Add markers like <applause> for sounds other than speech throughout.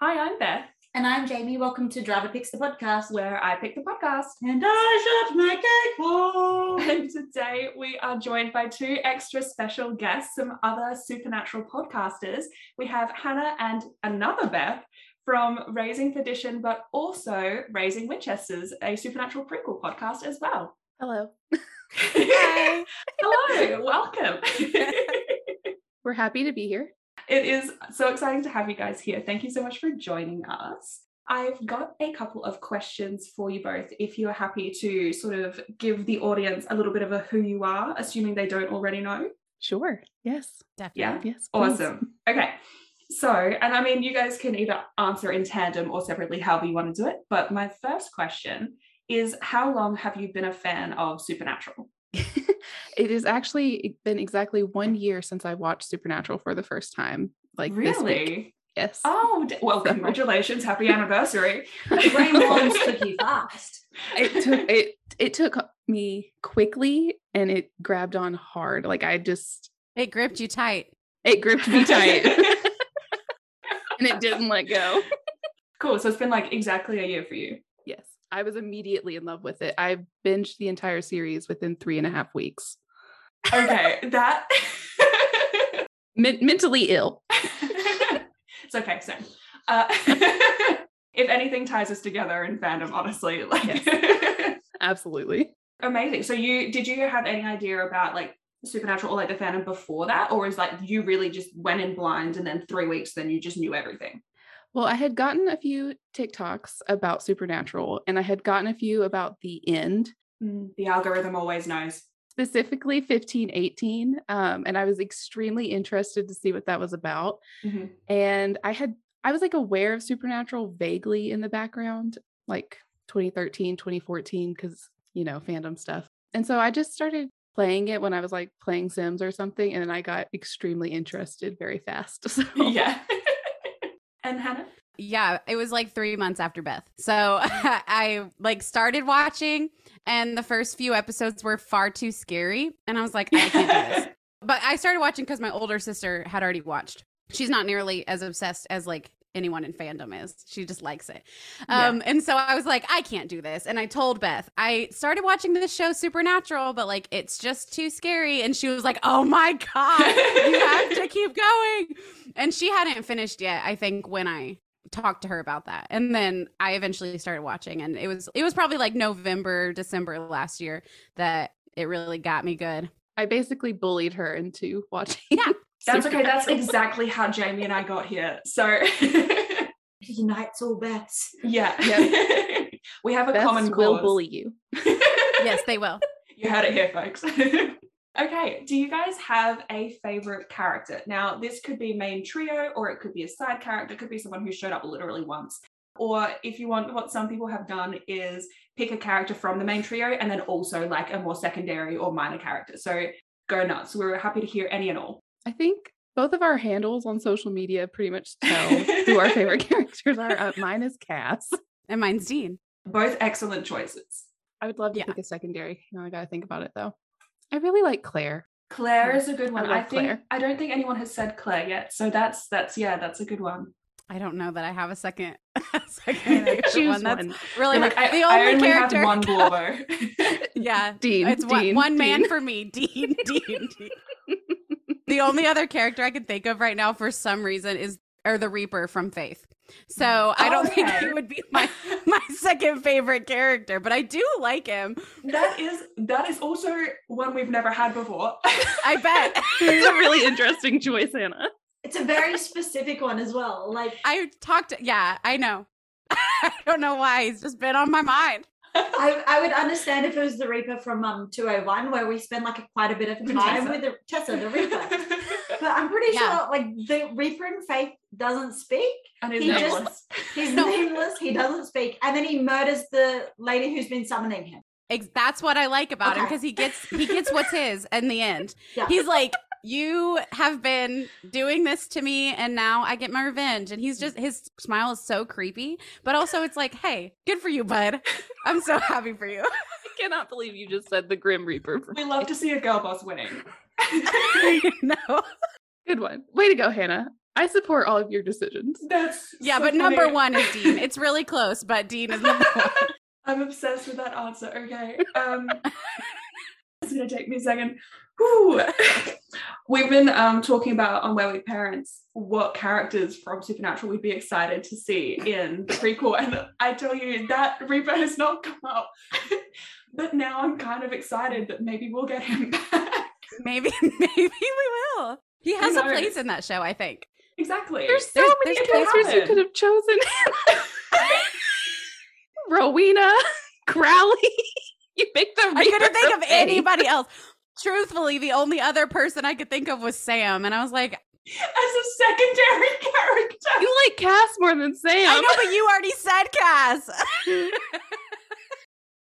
Hi, I'm Beth, And I'm Jamie. Welcome to Driver Picks the podcast. where I pick the podcast. And I shut my cake hole. <laughs> And today we are joined by two extra special guests, some other supernatural podcasters. We have Hannah and another Beth from Raising Perdition, but also Raising Winchesters, a supernatural prequel podcast as well. Hello. <laughs> Hi. Hello, welcome. <laughs> We're happy to be here. It is so exciting to have you guys here. Thank you so much for joining us. I've got a couple of questions for you both. If you're happy to sort of give the audience a little bit of a who you are, assuming they don't already know. Sure. Yes. Definitely. Yeah. Yes. please. Awesome. Okay. So, and I mean, you guys can either answer in tandem or separately, however you want to do it. But my first question is How long have you been a fan of Supernatural? It has actually been exactly one year since I watched Supernatural for the first time. Like this week. really? Yes. Oh, d- well, So- congratulations. Happy anniversary. <laughs> The brain <laughs> worms took you fast. It took it it took me quickly and it grabbed on hard. Like I just It gripped you tight. it gripped me tight <laughs> and it didn't let go. cool. So it's been like exactly a year for you. Yes. I was immediately in love with it. I binged the entire series within three and a half weeks. Okay, that. <laughs> Men- mentally ill. <laughs> it's okay, same. Uh, <laughs> if anything ties us together in fandom, honestly, like Absolutely. amazing. So you did you have any idea about like supernatural or like the fandom before that, or is like you really just went in blind and then three weeks then you just knew everything? Well, I had gotten a few TikToks about Supernatural and I had gotten a few about the end, The algorithm always knows. specifically 1518. Um, and I was extremely interested to see what that was about. Mhm. And I had, I was like aware of Supernatural vaguely in the background, like 2013, 2014, because, you know, fandom stuff. And so I just started playing it when I was like playing Sims or something. And then I got extremely interested very fast. <laughs> So, Yeah. And Hannah? Yeah, it was like three months after Beth. So <laughs> I like started watching, and the first few episodes were far too scary. And I was like, I can't do this. <laughs> But I started watching because my older sister had already watched. She's not nearly as obsessed as like anyone in fandom is. She just likes it. Yeah. Um, and so I was like, I can't do this. And I told Beth, I started watching this show Supernatural, but like it's just too scary. And she was like, Oh my God, you have to <laughs> keep going. And she hadn't finished yet, I think, when I talked to her about that. And then I eventually started watching and it was it was probably like November, December last year that it really got me good. I basically bullied her into watching. Yeah. That's okay. That's <laughs> exactly how Jamie and I got here. So <laughs> It unites all bets. yeah. <laughs> we have a Beths common will bully you. Yes, they will. You heard it here, folks. okay, do you guys have a favorite character? Now, this could be main trio, or it could be a side character, it could be someone who showed up literally once. Or if you want, what some people have done is pick a character from the main trio and then also like a more secondary or minor character. So go nuts. We're happy to hear any and all. I think both of our handles on social media pretty much <laughs> tell who our favorite <laughs> characters are. Uh, mine is Cass. And mine's Dean. Both excellent choices. I would love to Yeah. pick a secondary. Now I gotta think about it though. I really like Claire. Claire is a good one. I, love think Claire. I don't think anyone has said Claire yet. So that's that's yeah, that's a good one. I don't know that I have a second, <laughs> a second Choose one. That's one. really Like, hard. I, the I only only character. have one Blorbo. yeah, Dean. it's one, Dean, one man Dean. for me. Dean, Dean, Dean. <laughs> the only other character I can think of right now for some reason is or the Reaper from Faith. So I don't think he would be my <laughs> my second favorite character, but I do like him. that is that is also one we've never had before. I bet. <laughs> It's a really interesting choice, Anna. It's a very specific one as well. Like I talked. Yeah, I know. I don't know why. He's just been on my mind. I, I would understand if it was the Reaper from um 201, where we spend like a, quite a bit of time Tessa. with the Tessa, the Reaper. <laughs> But I'm pretty Yeah. sure like the Reaper in Faith doesn't speak. and He nameless. just he's No. nameless, he doesn't speak, and then he murders the lady who's been summoning him. That's what I like about him because he gets he gets what's his in the end. <laughs> Yeah. He's like, you have been doing this to me, and now I get my revenge. And he's just his smile is so creepy, but also it's like, hey, good for you, bud. I'm so happy for you. <laughs> I cannot believe you just said the Grim Reaper. we love to see a girl boss winning. no, Good one. Way to go, Hannah. I support all of your decisions. That's Yeah, so but number one is Dean. It's really close, but Dean is number one. <laughs> I'm obsessed with that answer. Okay. Um, <laughs> it's gonna take me a second. Whew. <laughs> We've been um, talking about on Where We Parents what characters from Supernatural we'd be excited to see in the prequel, and I tell you that Reaper has not <laughs> come up. but now I'm kind of excited that maybe we'll get him <laughs> back. Maybe, maybe we will. He has a place in that show, I think. Exactly. There's so There's- many there's characters you could have chosen. Rowena, Crowley. You picked the I couldn't think of Faye. anybody else. Truthfully, the only other person I could think of was Sam, and I was like, As a secondary <laughs> character. You like Cass more than Sam. I know, but you already said Cass. <laughs>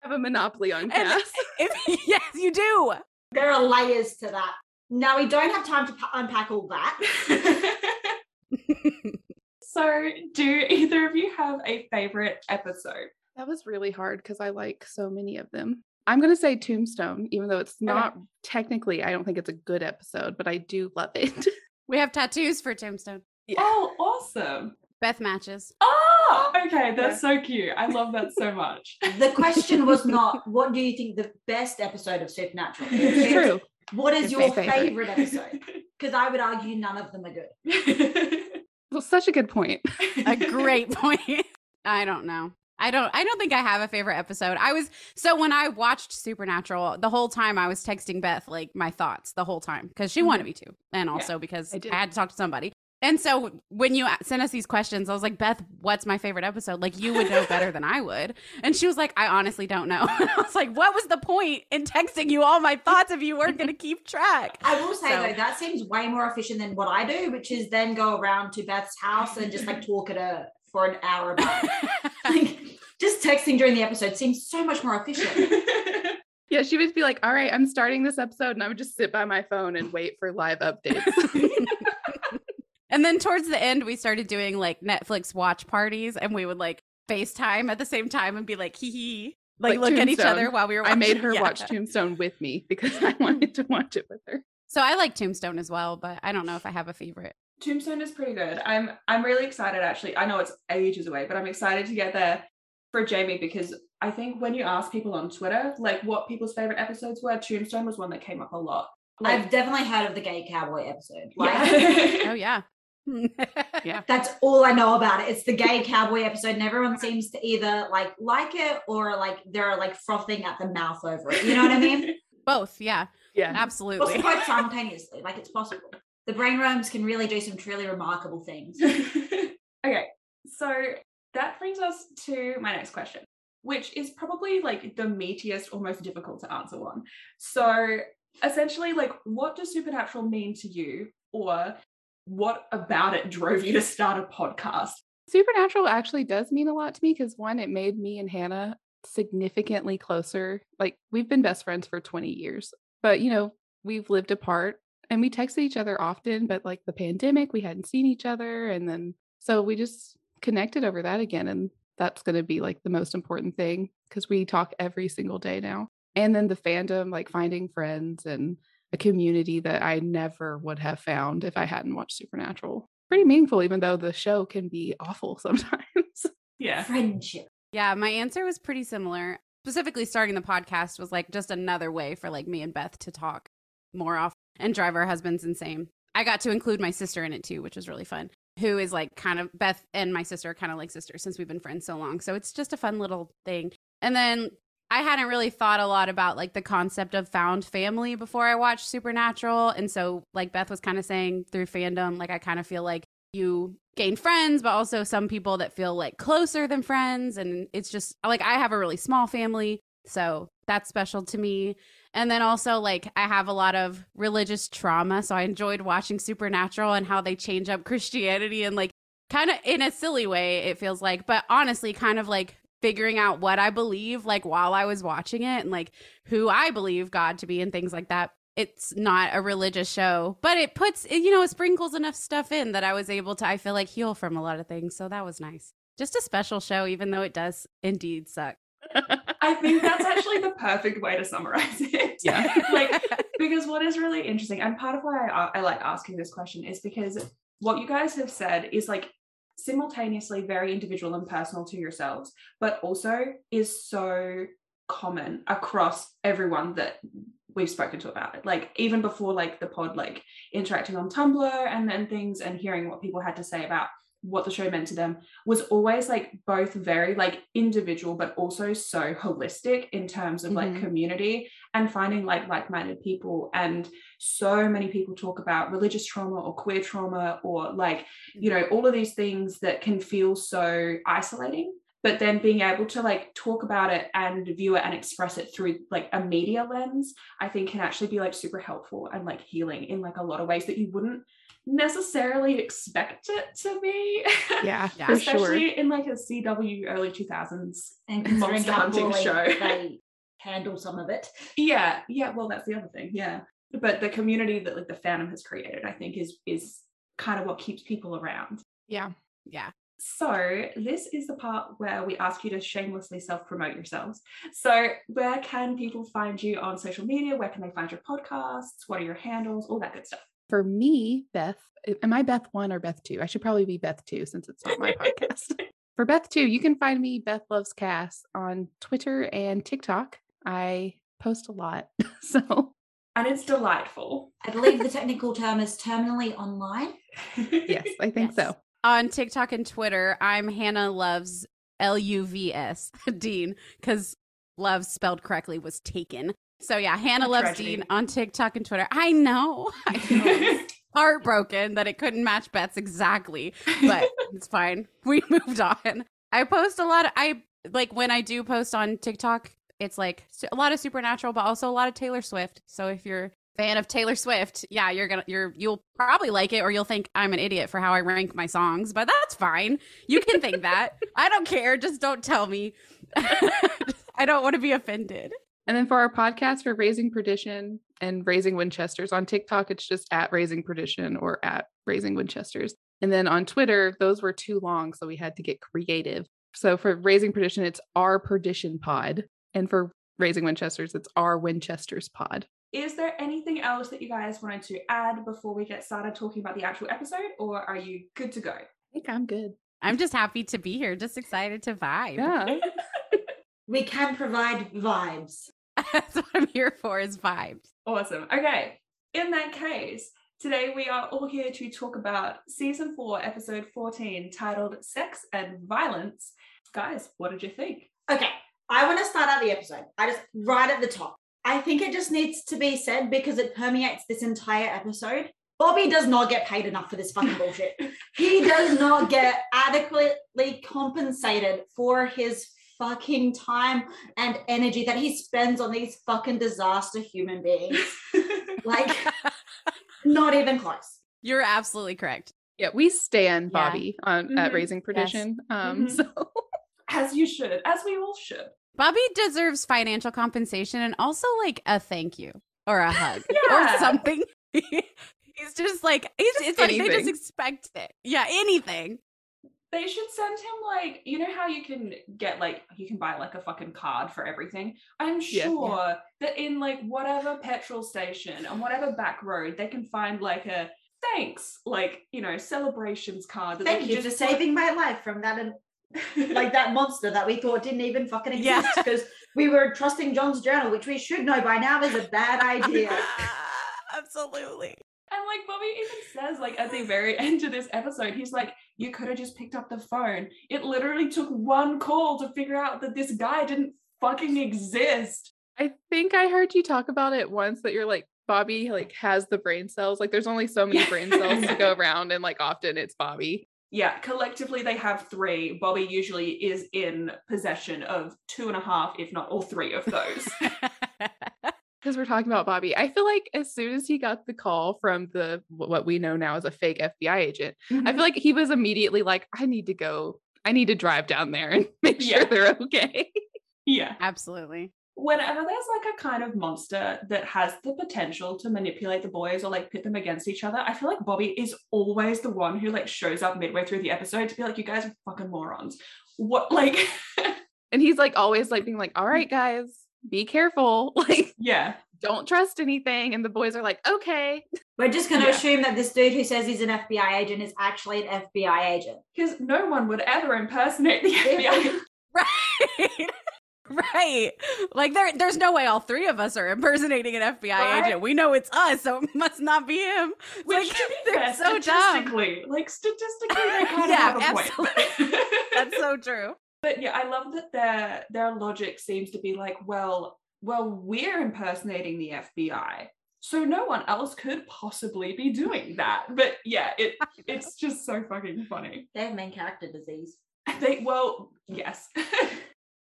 have a monopoly on And- Cass. If- <laughs> yes, you do. There are layers to that. Now we don't have time to pa- unpack all that. so, do either of you have a favorite episode? That was really hard because I like so many of them. I'm going to say Tombstone, even though it's not technically, I don't think it's a good episode, but I do love it. <laughs> We have tattoos for Tombstone. Oh, awesome. Beth matches. Oh, okay. That's so cute. I love that so much. <laughs> the question was not what do you think the best episode of Supernatural is? It's True. What is Your your favorite. favorite episode? <laughs> Because I would argue none of them are good. Well, such a good point. A great point. I don't know. I don't I don't think I have a favorite episode. I was so when I watched Supernatural, the whole time I was texting Beth like my thoughts the whole time because she wanted mm-hmm. me to. And also because I I, had to talk to somebody. And so when you sent us these questions, I was like, Beth, what's my favorite episode? Like you would know better than I would. And she was like, I honestly don't know. <laughs> And I was like, what was the point in texting you all my thoughts if you weren't gonna keep track? I will say So- though, that seems way more efficient than what I do, which is then go around to Beth's house and just like talk at her for an hour about it. <laughs> like just texting during the episode seems so much more efficient. <laughs> Yeah, she would be like, All right, I'm starting this episode. And I would just sit by my phone and wait for live updates. <laughs> And then towards the end, we started doing like Netflix watch parties, and we would like FaceTime at the same time and be like, hee hee, like, Like look at each other while we were. I made her Yeah. watch Tombstone with me because I wanted to watch it with her. So I like Tombstone as well, but I don't know if I have a favorite. Tombstone is pretty good. I'm I'm really excited actually. I know it's ages away, but I'm excited to get there for Jamie because I think when you ask people on Twitter like what people's favorite episodes were, Tombstone was one that came up a lot. I've definitely heard of the gay cowboy episode. Like yeah. <laughs> Oh yeah, <laughs> Yeah. that's all I know about it. It's the gay cowboy episode, and everyone seems to either like like it or like they're like frothing at the mouth over it. You know what I mean? <laughs> both. Yeah, Yeah. Or absolutely. both simultaneously. Like it's possible. The brain worms can really do some truly remarkable things. <laughs> okay, so that brings us to my next question, which is probably like the meatiest or most difficult to answer one. So essentially, like, what does supernatural mean to you, or what about it drove you to start a podcast? Supernatural actually does mean a lot to me because one, it made me and Hannah significantly closer. Like we've been best friends for 20 years, but you know, we've lived apart and we texted each other often, but like the pandemic, we hadn't seen each other. And then so we just connected over that again. And that's going to be like the most important thing because we talk every single day now. And then the fandom, like finding friends and a community that I never would have found if I hadn't watched Supernatural. Pretty meaningful, even though the show can be awful <laughs> sometimes. Yeah. Friendship. Yeah, my answer was pretty similar. Specifically, starting the podcast was like just another way for like me and Beth to talk more often and drive our husbands insane. I got to include my sister in it too, which was really fun. Who is like kind of Beth and my sister kind of like sisters since we've been friends so long. So it's just a fun little thing. And then I hadn't really thought a lot about like the concept of found family before I watched Supernatural. And so, like Beth was kind of saying through fandom, like I kind of feel like you gain friends, but also some people that feel like closer than friends. And it's just like I have a really small family. So that's special to me. And then also, like, I have a lot of religious trauma. So I enjoyed watching Supernatural and how they change up <laughs> Christianity and, like, kind of in a silly way, it feels like, but honestly, kind of like figuring out what I believe, like, while I was watching it and, like, who I believe God to be and things like that. It's not a religious show, but it puts, you know, it sprinkles enough stuff in that I was able to, I feel like, heal from a lot of things. So that was nice. Just a special show, even though it does indeed suck. <laughs> I think that's actually the perfect way to summarize it. Yeah. <laughs> like because what is really interesting and part of why I, I like asking this question is because what you guys have said is like simultaneously very individual and personal to yourselves, but also is so common across everyone that we've spoken to about it. Like even before like the pod, like interacting on Tumblr and then things and hearing what people had to say about what the show meant to them was always like both very like individual but also so holistic in terms of like Mhm. community and finding like like-minded people and so many people talk about religious trauma or queer trauma or like you know all of these things that can feel so isolating but then being able to like talk about it and view it and express it through like a media lens i think can actually be like super helpful and like healing in like a lot of ways that you wouldn't necessarily expect it to be Yeah, <laughs> Yeah. especially sure. in like a cw early 2000s And <laughs> considering Monster how hunting poorly show. they <laughs> handle some of it. yeah yeah well that's the other thing yeah but the community that like the fandom has created i think is is kind of what keeps people around Yeah. Yeah. So, this is the part where we ask you to shamelessly self promote yourselves. So, where can people find you on social media? Where can they find your podcasts? What are your handles? All that good stuff. For me, Beth, am I Beth one or Beth two? I should probably be Beth two since it's not my podcast. <laughs> For Beth two, you can find me Beth Loves Cass on Twitter and TikTok. I post a lot. <laughs> So And it's delightful. I believe the technical term is terminally online. yes, I think Yes. so. On TikTok and Twitter, I'm Hannah Loves L U V S <laughs> Dean because love spelled correctly was taken. So yeah, Hannah Loves tragedy. Dean on TikTok and Twitter. I know. <laughs> I know. <laughs> Heartbroken that it couldn't match Beth's exactly, but <laughs> it's fine. We moved on. I post a lot of I like when I do post on TikTok, it's like a lot of supernatural, but also a lot of Taylor Swift. So if you're a fan of Taylor Swift, yeah, you're gonna you're you'll probably like it or you'll think I'm an idiot for how I rank my songs, but that's fine. You can think that. I don't care. Just don't tell me. I don't want to be offended. And then for our podcast for Raising Perdition and Raising Winchesters on TikTok, it's just at Raising Perdition or at Raising Winchesters. And then on Twitter, those were too long, so we had to get creative. So for Raising Perdition, it's our Perdition Pod. And for Raising Winchesters, it's our Winchesters Pod. Is there anything else that you guys wanted to add before we get started talking about the actual episode, or are you good to go? I think I'm good. I'm just happy to be here, just excited to vibe. Yeah. <laughs> We can provide vibes. <laughs> That's what I'm here for is vibes. Awesome. Okay. In that case, today we are all here to talk about season four, episode 14, titled Sex and Violence. Guys, what did you think? Okay, I want to start out the episode. I just right at the top. I think it just needs to be said because it permeates this entire episode. Bobby does not get paid enough for this fucking bullshit. <laughs> he does not get adequately compensated for his fucking time and energy that he spends on these fucking disaster human beings. <laughs> Like, not even close. You're absolutely correct. Yeah, we stand Yeah. Bobby on at Mhm. Raising Perdition. Um, Mhm. so <laughs> as you should, as we all should. Bobby deserves financial compensation and also like a thank you or a hug <laughs> Yeah. or something. he's just like he's, Just it's like they just expect it. Yeah, anything. They should send him like, you know how you can get like you can buy like a fucking card for everything. I'm Yeah. sure that in like whatever petrol station and whatever back road they can find like a thanks, like you know, celebrations card. That Thank you for just saving my life from that and like that <laughs> monster that we thought didn't even fucking exist because we were trusting John's journal, which we should know by now is a bad <laughs> idea. Absolutely. And like Bobby even says, like at the very end of this episode, he's like, "You could have just picked up the phone. It literally took one call to figure out that this guy didn't fucking exist." I think I heard you talk about it once that you're like Bobby like has the brain cells. Like there's only so many brain cells to go <laughs> around, and like often it's Bobby. Yeah, collectively they have three. Bobby usually is in possession of two and a half, if not all three of those. <laughs> Because we're talking about Bobby, I feel like as soon as he got the call from the what we know now as a fake FBI agent, I feel mm-hmm. like he was immediately like, "I need to go. I need to drive down there and <laughs> make sure they're okay." yeah. Absolutely. Whenever there's like a kind of monster that has the potential to manipulate the boys or like pit them against each other, I feel like Bobby is always the one who like shows up midway through the episode to be like, "You guys are fucking morons." What like and he's like always like being like, "All right, guys, be careful." <laughs> Like yeah. don't trust anything. And the boys are like, okay. We're just going to Yeah. assume that this dude who says he's an FBI agent is actually an FBI agent. Because no one would ever impersonate the FBI. <laughs> Right. <laughs> right. Like there there's no way all three of us are impersonating an FBI Right. agent. We know it's us, so it must not be him. It's Which, like, to be they're fair, so dumb. statistically, like statistically, they kind Yeah, of have a point. That's so true. But yeah, I love that their their logic seems to be like, well, well, we're impersonating the FBI, so no one else could possibly be doing that. But yeah, it it's <laughs> just so fucking funny. They have main character disease. <laughs> They well, yes. <laughs>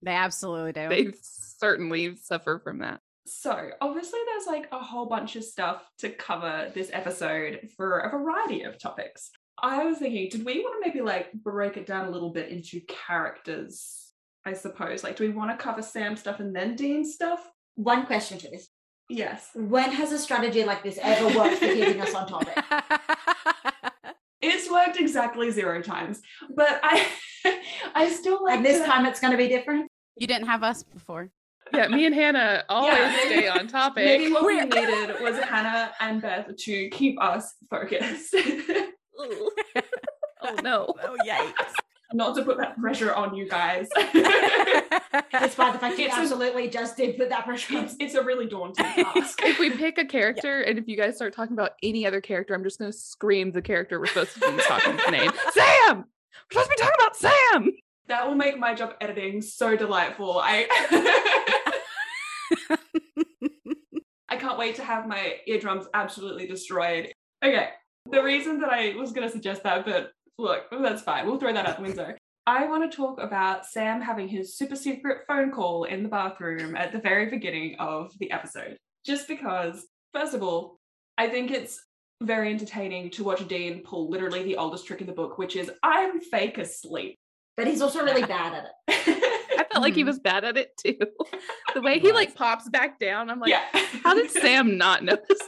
They absolutely do. They certainly suffer from that. So, obviously, there's like a whole bunch of stuff to cover this episode for a variety of topics. I was thinking, did we want to maybe like break it down a little bit into characters? I suppose. Like, do we want to cover Sam stuff and then Dean stuff? One question for this. Yes. When has a strategy like this ever worked for keeping us on topic? <laughs> It's worked exactly zero times, but I, <laughs> I still like And this to- time it's going to be different. you didn't have us before. Yeah, me and Hannah <laughs> always Yeah. stay on topic. Maybe what we needed was Hannah and Beth to keep us focused. <laughs> oh no. <laughs> Oh yikes. Not to put that pressure on you guys. <laughs> Despite the fact you It's a- absolutely just did put that pressure on. it's, it's a really daunting task. If we pick a character and if you guys start talking about any other character, I'm just gonna scream the character we're supposed to be talking name. Sam! We're supposed to be talking about Sam! that will make my job editing so delightful. I I can't wait to have my eardrums absolutely destroyed. Okay, the reason that I was going to suggest that, but look, that's fine. We'll throw that out the window. I want to talk about Sam having his super secret phone call in the bathroom at the very beginning of the episode. Just because, first of all, I think it's very entertaining to watch Dean pull literally the oldest trick in the book, which is I'm fake asleep. But he's also really bad at it. <laughs> I felt like he Mhm. was bad at it too. <laughs> The way He he like pops back down, I'm like, yeah. how did Sam not notice?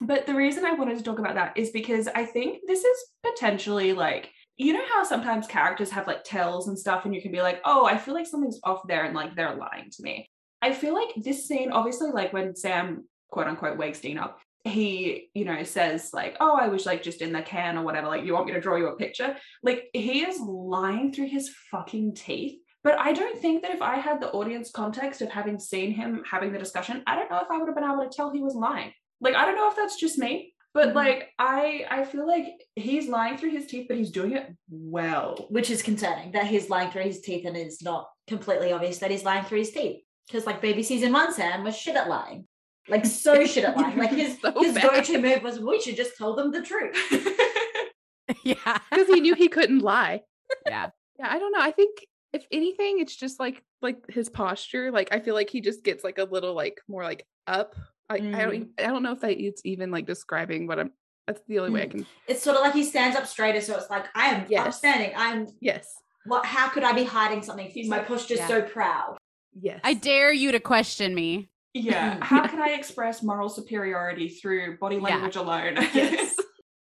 But the reason I wanted to talk about that is because I think this is potentially like, you know how sometimes characters have like tells and stuff, and you can be like, oh, I feel like something's off there and like they're lying to me. I feel like this scene, obviously, like when Sam quote unquote wakes Dean up, he, you know, says like, oh, I was like just in the can or whatever, like, you want me to draw you a picture? Like, he is lying through his fucking teeth. But I don't think that if I had the audience context of having seen him having the discussion, I don't know if I would have been able to tell he was lying like i don't know if that's just me but Mhm. like i i feel like he's lying through his teeth but he's doing it well Which is concerning that he's lying through his teeth and it's not completely obvious that he's lying through his teeth. Because like baby season one Sam was shit at lying. Like so <laughs> shit at lying. Like his, So his bad. go-to move was we should just tell them the truth. <laughs> yeah. <laughs> Because he knew he couldn't lie. Yeah. Yeah, I don't know. I think if anything, it's just like like his posture. Like I feel like he just gets like a little like more like up. I, I don't Mm. e- I don't know if that it's even like describing what I'm that's the only way I Mm. can It's sort of like he stands up straighter, so it's like I am Yes. upstanding. I'm Yes. what how could I be hiding something? He's My like- posture's Yeah. so proud. Yes. I dare you to question me. yeah <laughs> how can i express moral superiority through body Yeah. language alone <laughs> Yes.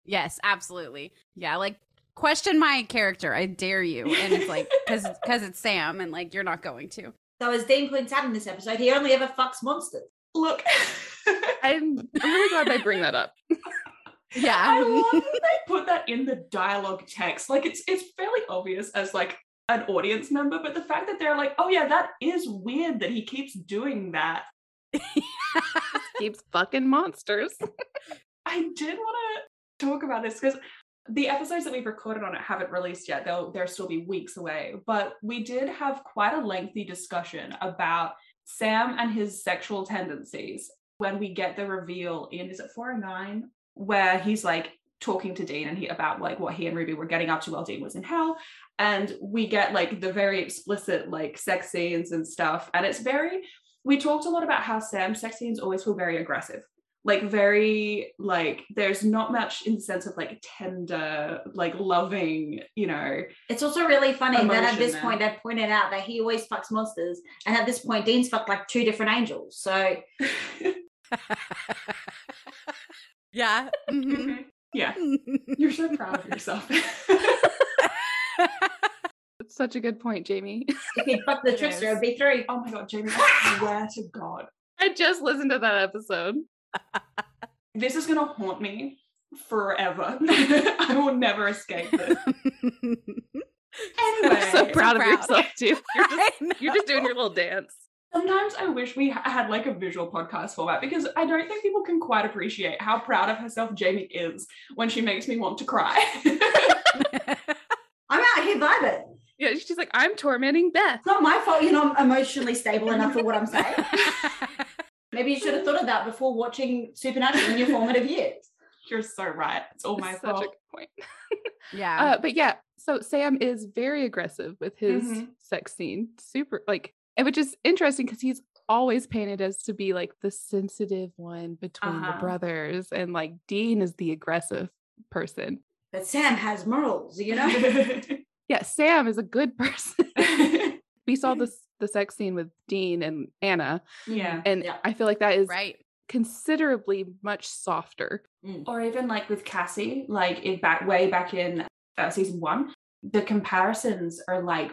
Yes, absolutely. Yeah, like question my character. I dare you. And it's like <laughs> cuz cuz it's Sam and like you're not going to. So as Dean points out in this episode, he only ever fucks monsters. look I'm, I'm really glad they bring that up. <laughs> Yeah. i love that they put that in the dialogue text like it's it's fairly obvious as like an audience member but the fact that they're like oh yeah that is weird that he keeps doing that <laughs> Keeps fucking monsters. <laughs> I did want to talk about this because the episodes that we've recorded on it haven't released yet. They'll they'll still be weeks away. But we did have quite a lengthy discussion about Sam and his sexual tendencies when we get the reveal in is it 409 where he's like talking to Dean and he about like what he and Ruby were getting up to while Dean was in hell. And we get like the very explicit like sex scenes and stuff. And it's very we talked a lot about how Sam's sex scenes always feel very aggressive like very like there's not much in the sense of like tender like loving you know It's also really funny that at this there. point they've pointed out that he always fucks monsters, and at this point Dean's fucked like two different angels. So <laughs> <laughs> yeah. Mhm. yeah <laughs> you're so proud of yourself <laughs> That's such a good point, Jamie. if he'd fucked the It trickster, is. it'd be three. oh my god jamie i swear to god I just listened to that episode. This is gonna haunt me forever. I will never escape this. I'm so Anyway, proud of proud. yourself too. You're just, you're just doing your little dance. Sometimes I wish we had like a visual podcast format because I don't think people can quite appreciate how proud of herself Jamie is when she makes me want to cry. <laughs> I'm out here vibing. Yeah, she's like, I'm tormenting Beth. It's not my fault you're not emotionally stable enough for what I'm saying. <laughs> Maybe you should have thought of that before watching Supernatural in your formative years. You're so right. It's all my Such a fault. good point. <laughs> yeah. Uh, but yeah, so Sam is very aggressive with his Mhm. sex scene. Super like, and which is interesting because he's always painted as to be like the sensitive one between the Uh-huh. brothers, and like Dean is the aggressive person. But Sam has morals, you know? <laughs> Yeah, Sam is a good person. <laughs> we saw this the sex scene with Dean and Anna, yeah. and Yeah. I feel like that is right. considerably much softer. Or even like with Cassie, like in back way back in uh, season one, the comparisons are like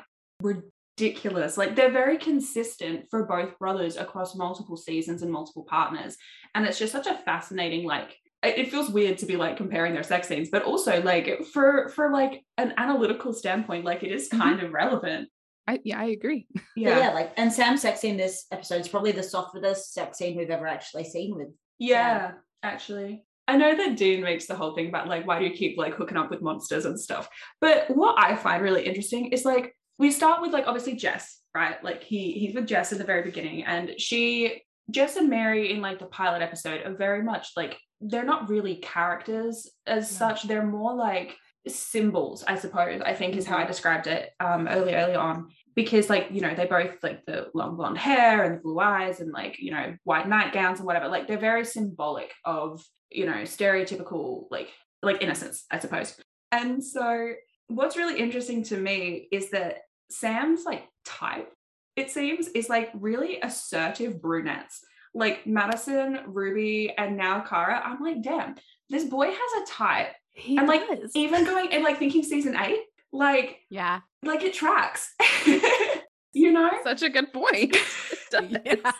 ridiculous. Like they're very consistent for both brothers across multiple seasons and multiple partners. And it's just such a fascinating, like it it feels weird to be like comparing their sex scenes, but also like for for like an analytical standpoint, like it is Mhm. kind of relevant. I yeah, I agree. <laughs> Yeah. yeah, like and Sam's sex scene this episode is probably the softest sex scene we've ever actually seen with. Yeah, actually. I know that Dean makes the whole thing about like why do you keep like hooking up with monsters and stuff. But what I find really interesting is like we start with like obviously Jess, right? Like he he's with Jess in the very beginning and she Jess and Mary in like the pilot episode are very much like they're not really characters as No. such. They're more like symbols, I suppose, I think is how I described it um early, early on. Because like, you know, they both like the long blonde hair and the blue eyes and like, you know, white nightgowns and whatever. Like they're very symbolic of, you know, stereotypical like like innocence, I suppose. And so what's really interesting to me is that Sam's like type, it seems, is like really assertive brunettes. Like Madison, Ruby, and now Cara. I'm like, damn, this boy has a type. He And, like, does. Even going and like thinking season eight, like, Yeah. like it tracks. <laughs> you know? such a good point. <laughs> Yeah.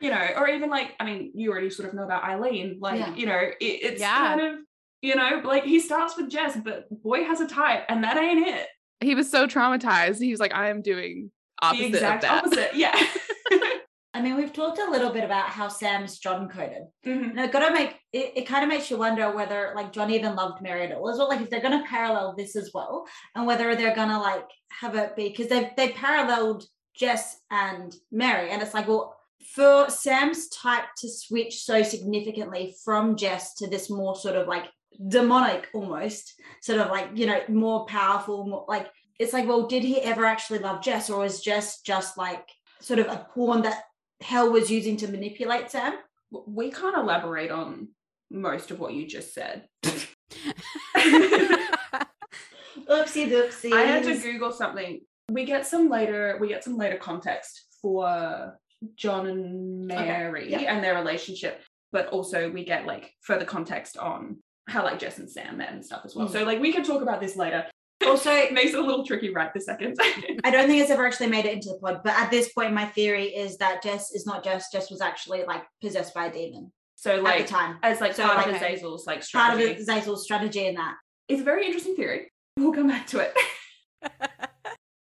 you know, or even like, I mean, you already sort of know about Eileen. Like, Yeah. you know, it, it's Yeah. kind of, you know, like he starts with Jess, but boy has a type, and that ain't it. He was so traumatized. He was like, I am doing The opposite exact of that. opposite. Yeah. <laughs> I mean, we've talked a little bit about how Sam's John coded. Mhm. And it gotta make it, it kind of makes you wonder whether like John even loved Mary at all as well. Like if they're gonna parallel this as well, and whether they're gonna like have it be because they've they paralleled Jess and Mary, and it's like, well, for Sam's type to switch so significantly from Jess to this more sort of like demonic almost, sort of like, you know, more powerful, more like it's like, well, did he ever actually love Jess, or was Jess just like sort of a pawn that Hell was using to manipulate Sam? We can't elaborate on most of what you just said. <laughs> Oopsie doopsie. I had to Google something. We get some later. We get some later context for John and Okay, Mary and their relationship, but also we get like further context on how like Jess and Sam met and stuff as well. Mm. So like we can talk about this later. Also, It makes it a little tricky right this second. <laughs> I don't think it's ever actually made it into the pod, but at this point, my theory is that Jess is not Jess. Jess was actually like possessed by a demon so at like the time. as like So, part like, of Azazel's like Part of Azazel's strategy in that. it's a very interesting theory. We'll come back to it. <laughs>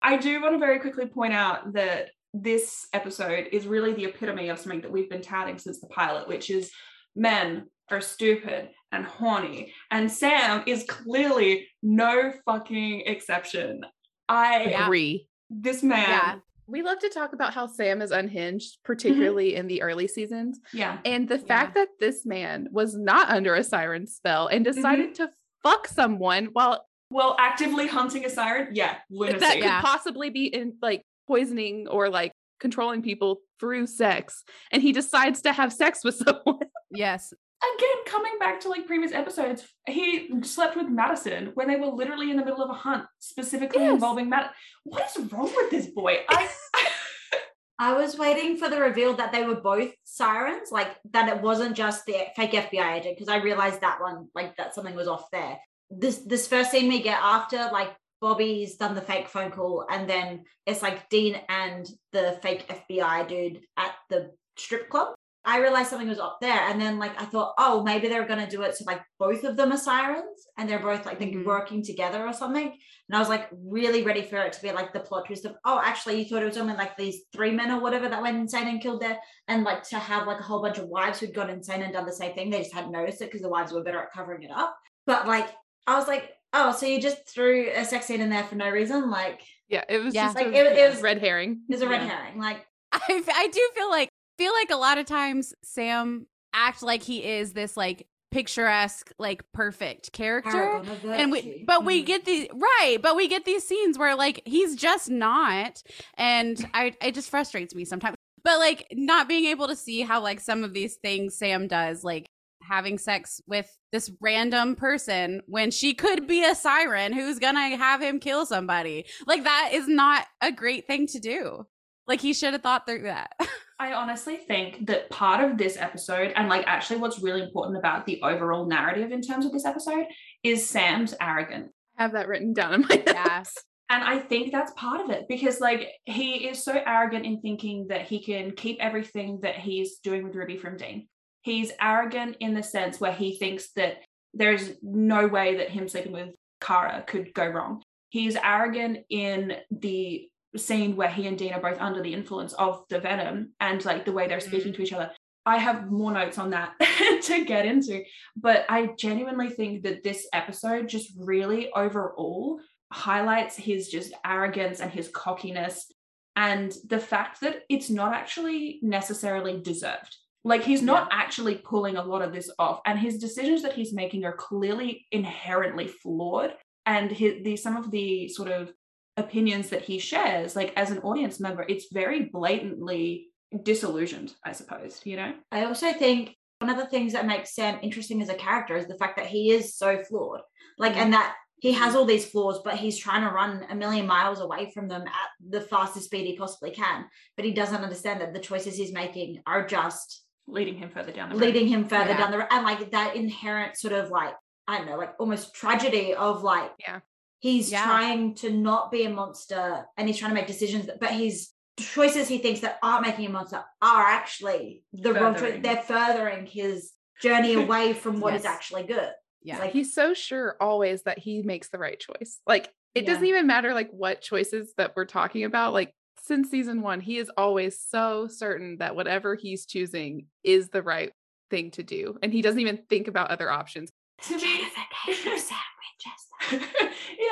I do want to very quickly point out that this episode is really the epitome of something that we've been touting since the pilot, which is men are stupid and horny. And Sam is clearly no fucking exception. I, Agree. this man, Yeah. We love to talk about how Sam is unhinged, mm-hmm. particularly in the early seasons. yeah. And the fact that this man was not under a siren spell and mm-hmm. decided to fuck someone while Well, actively hunting a siren, yeah, lunacy. that could Yeah. possibly be in like poisoning or like controlling people through sex. And he decides to have sex with <laughs> someone. yes. Again, coming back to like previous episodes, he slept with Madison when they were literally in the middle of a hunt, specifically Yes. involving Matt. What is wrong with this boy? I <laughs> I was waiting for the reveal that they were both sirens, like that it wasn't just the fake FBI agent, because I realized that one, like that something was off there. This this first scene we get after like Bobby's done the fake phone call, and then it's like Dean and the fake FBI dude at the strip club. I realized something was up there. And then like I thought, oh, maybe they're gonna do it so like both of them are sirens and they're both like Mhm. working together or something. And I was like really ready for it to be like the plot twist of, oh, actually, you thought it was only like these three men or whatever that went insane and killed their and like to have like a whole bunch of wives who'd gone insane and done the same thing. They just hadn't noticed it because the wives were better at covering it up. But like I was like, oh, so you just threw a sex scene in there for no reason? Like Yeah, it was Yeah. just Like, a it- it was- red herring. there's a red Yeah. herring. Like <laughs> I, I do feel like feel like a lot of times Sam act like he is this like picturesque, like perfect character. And we but we Mm. get the right, but we get these scenes where like he's just not. And I it just frustrates me sometimes. But like not being able to see how like some of these things Sam does, like having sex with this random person when she could be a siren who's gonna have him kill somebody. Like that is not a great thing to do. Like he should have thought through that. <laughs> I honestly think that part of this episode, and like actually what's really important about the overall narrative in terms of this episode, is Sam's arrogance. I have that written down in my yeah. <laughs> And I think that's part of it because, like, he is so arrogant in thinking that he can keep everything that he's doing with Ruby from Dean. He's arrogant in the sense where he thinks that there's no way that him sleeping with Cara could go wrong. He's arrogant in the scene where he and Dean are both under the influence of the venom and like the way they're mm. speaking to each other. I have more notes on that <laughs> to get into, but I genuinely think that this episode just really overall highlights his just arrogance and his cockiness and the fact that it's not actually necessarily deserved. Like he's not actually pulling a lot of this off, and his decisions that he's making are clearly inherently flawed. And his, the some of the sort of opinions that he shares, like as an audience member, it's very blatantly disillusioned, I suppose. You know? I also think one of the things that makes Sam interesting as a character is the fact that he is so flawed. Like, and that he has mm. all these flaws, but he's trying to run a million miles away from them at the fastest speed he possibly can. But he doesn't understand that the choices he's making are just Leading him further down the road. leading him further Yeah. down the road. And like that inherent sort of like, I don't know, like almost tragedy of like, Yeah. He's Yeah. trying to not be a monster and he's trying to make decisions, but his choices he thinks that aren't making him a monster are actually the wrong choice. They're furthering his journey <laughs> away from what is Yes. actually good. Yeah. Like He's so sure always that he makes the right choice. Like it Yeah. doesn't even matter like what choices that we're talking about. Like since season one, he is always so certain that whatever he's choosing is the right thing to do. And he doesn't even think about other options. To me, Johnification of Sam Winchester. <laughs> yeah,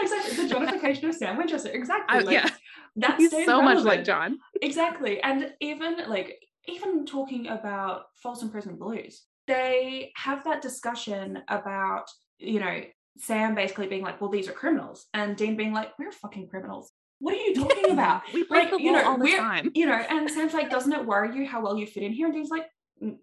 exactly. The Johnification of Sam Winchester. Exactly. Uh, like, yeah. That He's stayed so much like. John. Exactly. And even like even talking about Folsom Prison Blues, they have that discussion about, you know, Sam basically being like, well, these are criminals. And Dean being like, we're fucking criminals. What are you <laughs> talking about? We break Like, the you law know, all the time. you know, and Sam's like, <laughs> doesn't it worry you how well you fit in here? And Dean's like,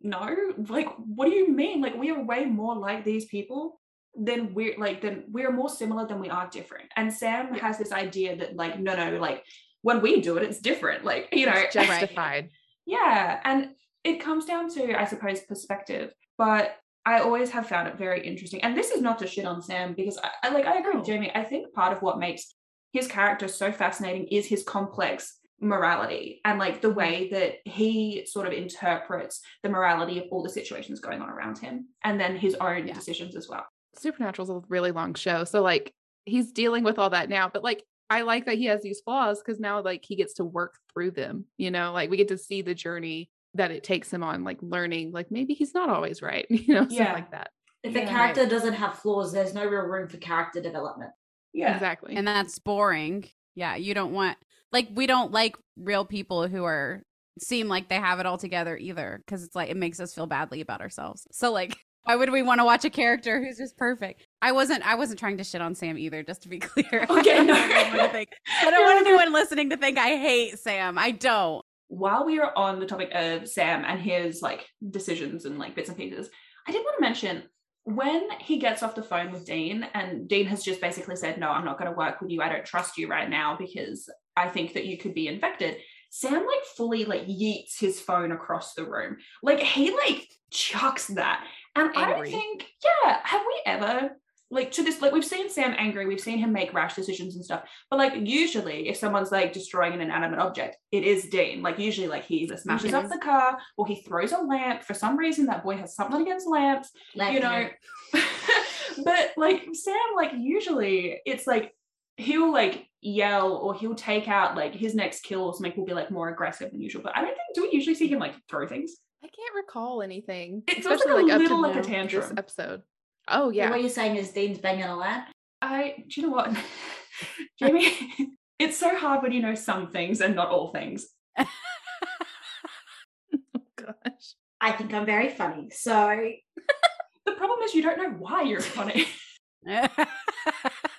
no, like, what do you mean? Like, we are way more like these people than we're like, then we're more similar than we are different. And Sam has this idea that, like, no, no, like, when we do it, it's different. Like, you know, It's justified. yeah. And it comes down to, I suppose, perspective. But I always have found it very interesting. And this is not to shit on Sam because I, I like I agree with Jamie. I think part of what makes his character so fascinating is his complex morality and like the mm-hmm. way that he sort of interprets the morality of all the situations going on around him and then his own Yeah. decisions as well. Supernatural's a really long show. So like he's dealing with all that now, but like I like that he has these flaws because now like he gets to work through them, you know, like we get to see the journey that it takes him on, like learning, like maybe he's not always right, <laughs> you know, Yeah. stuff like that. If Yeah. a character doesn't have flaws, there's no real room for character development. Yeah. Exactly. and that's boring. Yeah, you don't want like we don't like real people who are seem like they have it all together either because it's like it makes us feel badly about ourselves. So like why would we want to watch a character who's just perfect? I wasn't I wasn't trying to shit on Sam either, just to be <laughs> clear. Okay, no. <laughs> I don't want think- I don't <laughs> want anyone listening to think I hate Sam. I don't. while we are on the topic of Sam and his like decisions and like bits and pieces, I did want to mention when he gets off the phone with Dean and Dean has just basically said, No, I'm not going to work with you. I don't trust you right now because I think that you could be infected. Sam like fully like yeets his phone across the room. Like he like chucks that. And I don't think, yeah, have we ever like to this like we've seen Sam angry, we've seen him make rash decisions and stuff. But like usually if someone's like destroying an inanimate object, it is Dean. Like usually like he either smashes up Mhm. the car or he throws a lamp. For some reason that boy has something against lamps, you know. <laughs> but like Sam, like usually it's like he'll like yell or he'll take out like his next kill or something will be like more aggressive than usual. But I don't think do we usually see him like throw things? I can't recall anything. It feels like a to little like a now, this tantrum. episode. Oh yeah. What you're saying is Dean's banging a lamp. I do you know what? <laughs> Jamie, <laughs> it's so hard when you know some things and not all things. <laughs> oh Gosh. I think I'm very funny. So The problem is you don't know why you're funny.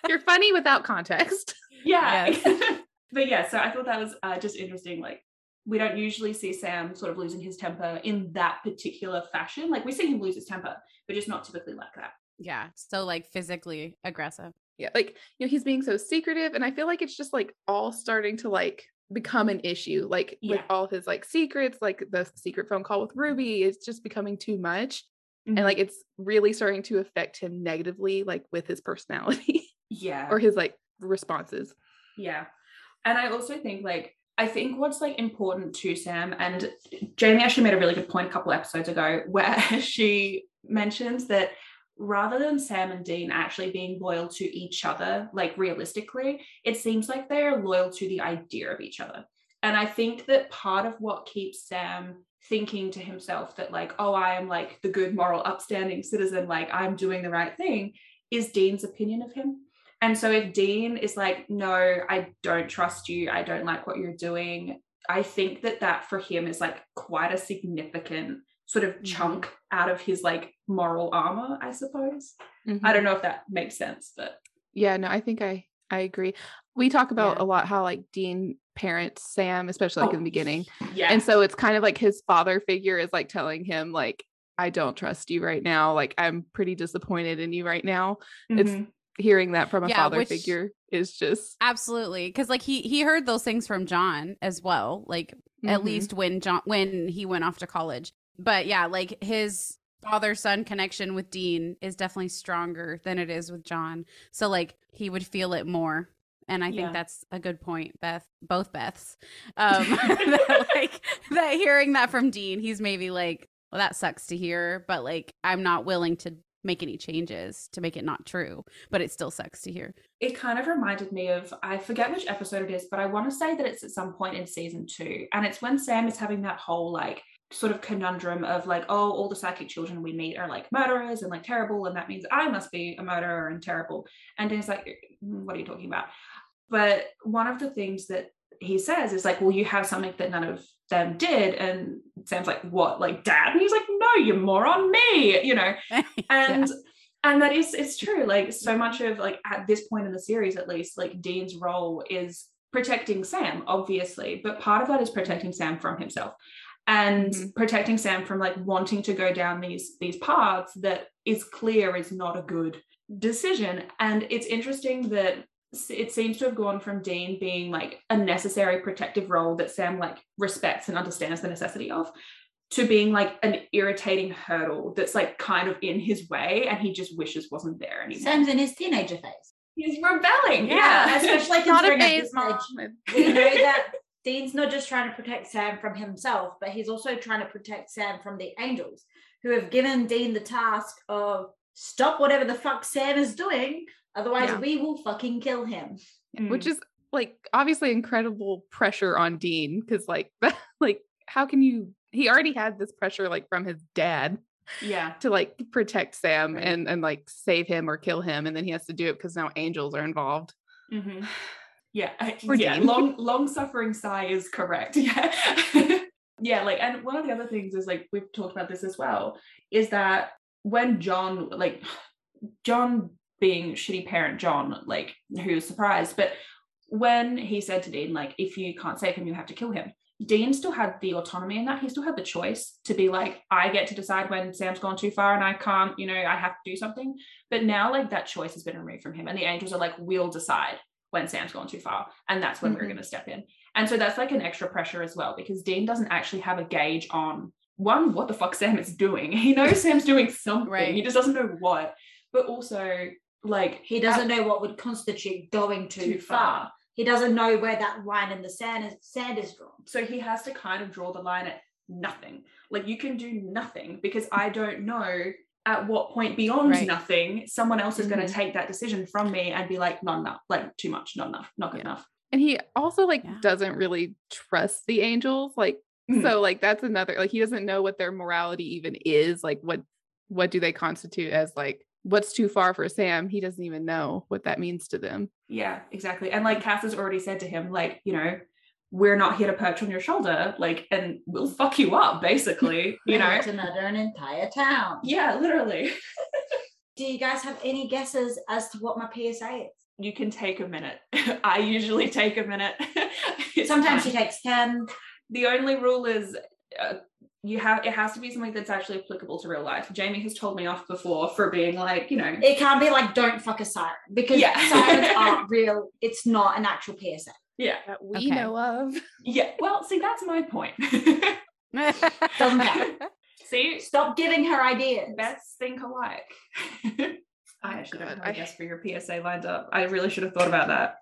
You're funny without context. yeah. Yes. but yeah, so I thought that was uh, just interesting. Like we don't usually see Sam sort of losing his temper in that particular fashion. Like we see him lose his temper, but just not typically like that. yeah. So like physically aggressive. Yeah. Like, you know, he's being so secretive. And I feel like it's just like all starting to like become an issue. Like with all his like secrets, like the secret phone call with Ruby, it's just becoming too much. Mhm. And like it's really starting to affect him negatively, like with his personality <laughs> yeah. or his like responses. Yeah. And I also think like I think what's like important to Sam and Jamie actually made a really good point a couple episodes ago where <laughs> she mentions that rather than Sam and Dean actually being loyal to each other, like realistically, it seems like they are loyal to the idea of each other. And I think that part of what keeps Sam thinking to himself that, like, oh, I am like the good, moral, upstanding citizen, like I'm doing the right thing, is Dean's opinion of him. And so if Dean is like, no, I don't trust you, I don't like what you're doing, I think that that for him is like quite a significant sort of Mhm. chunk out of his like moral armor, I suppose. Mm-hmm. I don't know if that makes sense, but Yeah, no, I think I I agree. We talk about Yeah. a lot how like Dean parents Sam, especially like Oh, in the beginning. yeah. And so it's kind of like his father figure is like telling him like I don't trust you right now. Like I'm pretty disappointed in you right now. it's- Mhm. Hearing that from a Yeah, father which- figure is just Absolutely. Cause like he he heard those things from John as well. Like at Mhm. least when John when he went off to college. But yeah, like his father son connection with Dean is definitely stronger than it is with John. So like he would feel it more. And I think Yeah. that's a good point, Beth. Both Beths. <laughs> Um <laughs> that, like that hearing that from Dean, he's maybe like, well, that sucks to hear, but like I'm not willing to make any changes to make it not true. But it still sucks to hear. it kind of reminded me of I forget which episode it is, but I want to say that it's at some point in season two. And it's when Sam is having that whole like sort of conundrum of like, oh, all the psychic children we meet are like murderers and like terrible, and that means I must be a murderer and terrible. And Dean's like, "Mm, what are you talking about? But one of the things that he says is like, well, you have something that none of them did. And Sam's like, what, like dad? And he's like, no, you moron, me, you know <laughs> and and that is it's true like so much of like at this point in the series at least like dean's role is protecting sam obviously but part of that is protecting sam from himself and Mhm. protecting sam from like wanting to go down these these paths that is clear is not a good decision and it's interesting that it seems to have gone from dean being like a necessary protective role that sam like respects and understands the necessity of to being like an irritating hurdle that's like kind of in his way and he just wishes wasn't there anymore. Sam's in his teenager phase. He's rebelling. Yeah, Yeah. <laughs> especially not a considering at phase, mom. we know <laughs> that Dean's not just trying to protect Sam from himself, but he's also trying to protect Sam from the angels, who have given Dean the task of stop whatever the fuck Sam is doing, otherwise Yeah. we will fucking kill him. which Mm. is like obviously incredible pressure on Dean because like <laughs> like how can you he already had this pressure like from his dad yeah. to like protect Sam Right. and and like save him or kill him and then he has to do it because now angels are involved. Mhm. <sighs> Yeah. I- Poor yeah. Dean. Long long suffering sigh is correct. <laughs> Yeah. <laughs> yeah, like and one of the other things is like we've talked about this as well, is that when John like <sighs> John being shitty parent John, like who was surprised, but when he said to Dean, like, if you can't save him, you have to kill him. Dean still had the autonomy in that. He still had the choice to be like, I get to decide when Sam's gone too far and I can't, you know, I have to do something. But now, like, that choice has been removed from him. And the angels are like, we'll decide when Sam's gone too far. And that's when we're Mhm. going to step in. And so that's like an extra pressure as well, because Dean doesn't actually have a gauge on one, what the fuck Sam is doing. <laughs> He knows Sam's doing something, Right. he just doesn't know what. But also, like He doesn't know what would constitute going too, too far. far. He doesn't know where that line in the sand is sand is drawn. So he has to kind of draw the line at nothing. Like you can do nothing because I don't know at what point beyond Right. nothing someone else is going Mhm. to take that decision from me and be like, not enough, like too much, not enough, not good Yeah. enough. And he also like Yeah. doesn't really trust the angels. Like Mhm. so like that's another like he doesn't know what their morality even is. Like what what do they constitute as like what's too far for Sam? He doesn't even know what that means to them. Yeah, exactly. And like Cass has already said to him, like, you know, we're not here to perch on your shoulder, like, and we'll fuck you up, basically, you know? to murder an entire town. yeah, literally. <laughs> Do you guys have any guesses as to what my PSA is? You can take a minute. <laughs> I usually take a minute. <laughs> Sometimes fine. she takes 10. the only rule is uh, you have it has to be something that's actually applicable to real life. Jamie has told me off before for being like, you know, It can't be like don't fuck a siren because Yeah. sirens <laughs> aren't real. It's not an actual PSA. yeah, That we Okay. know of. yeah. Well, see, that's my point. <laughs> Doesn't matter. see, Stop giving her ideas. best think alike. <laughs> I actually don't have a I- guess for your PSA lined up. I really should have thought about that.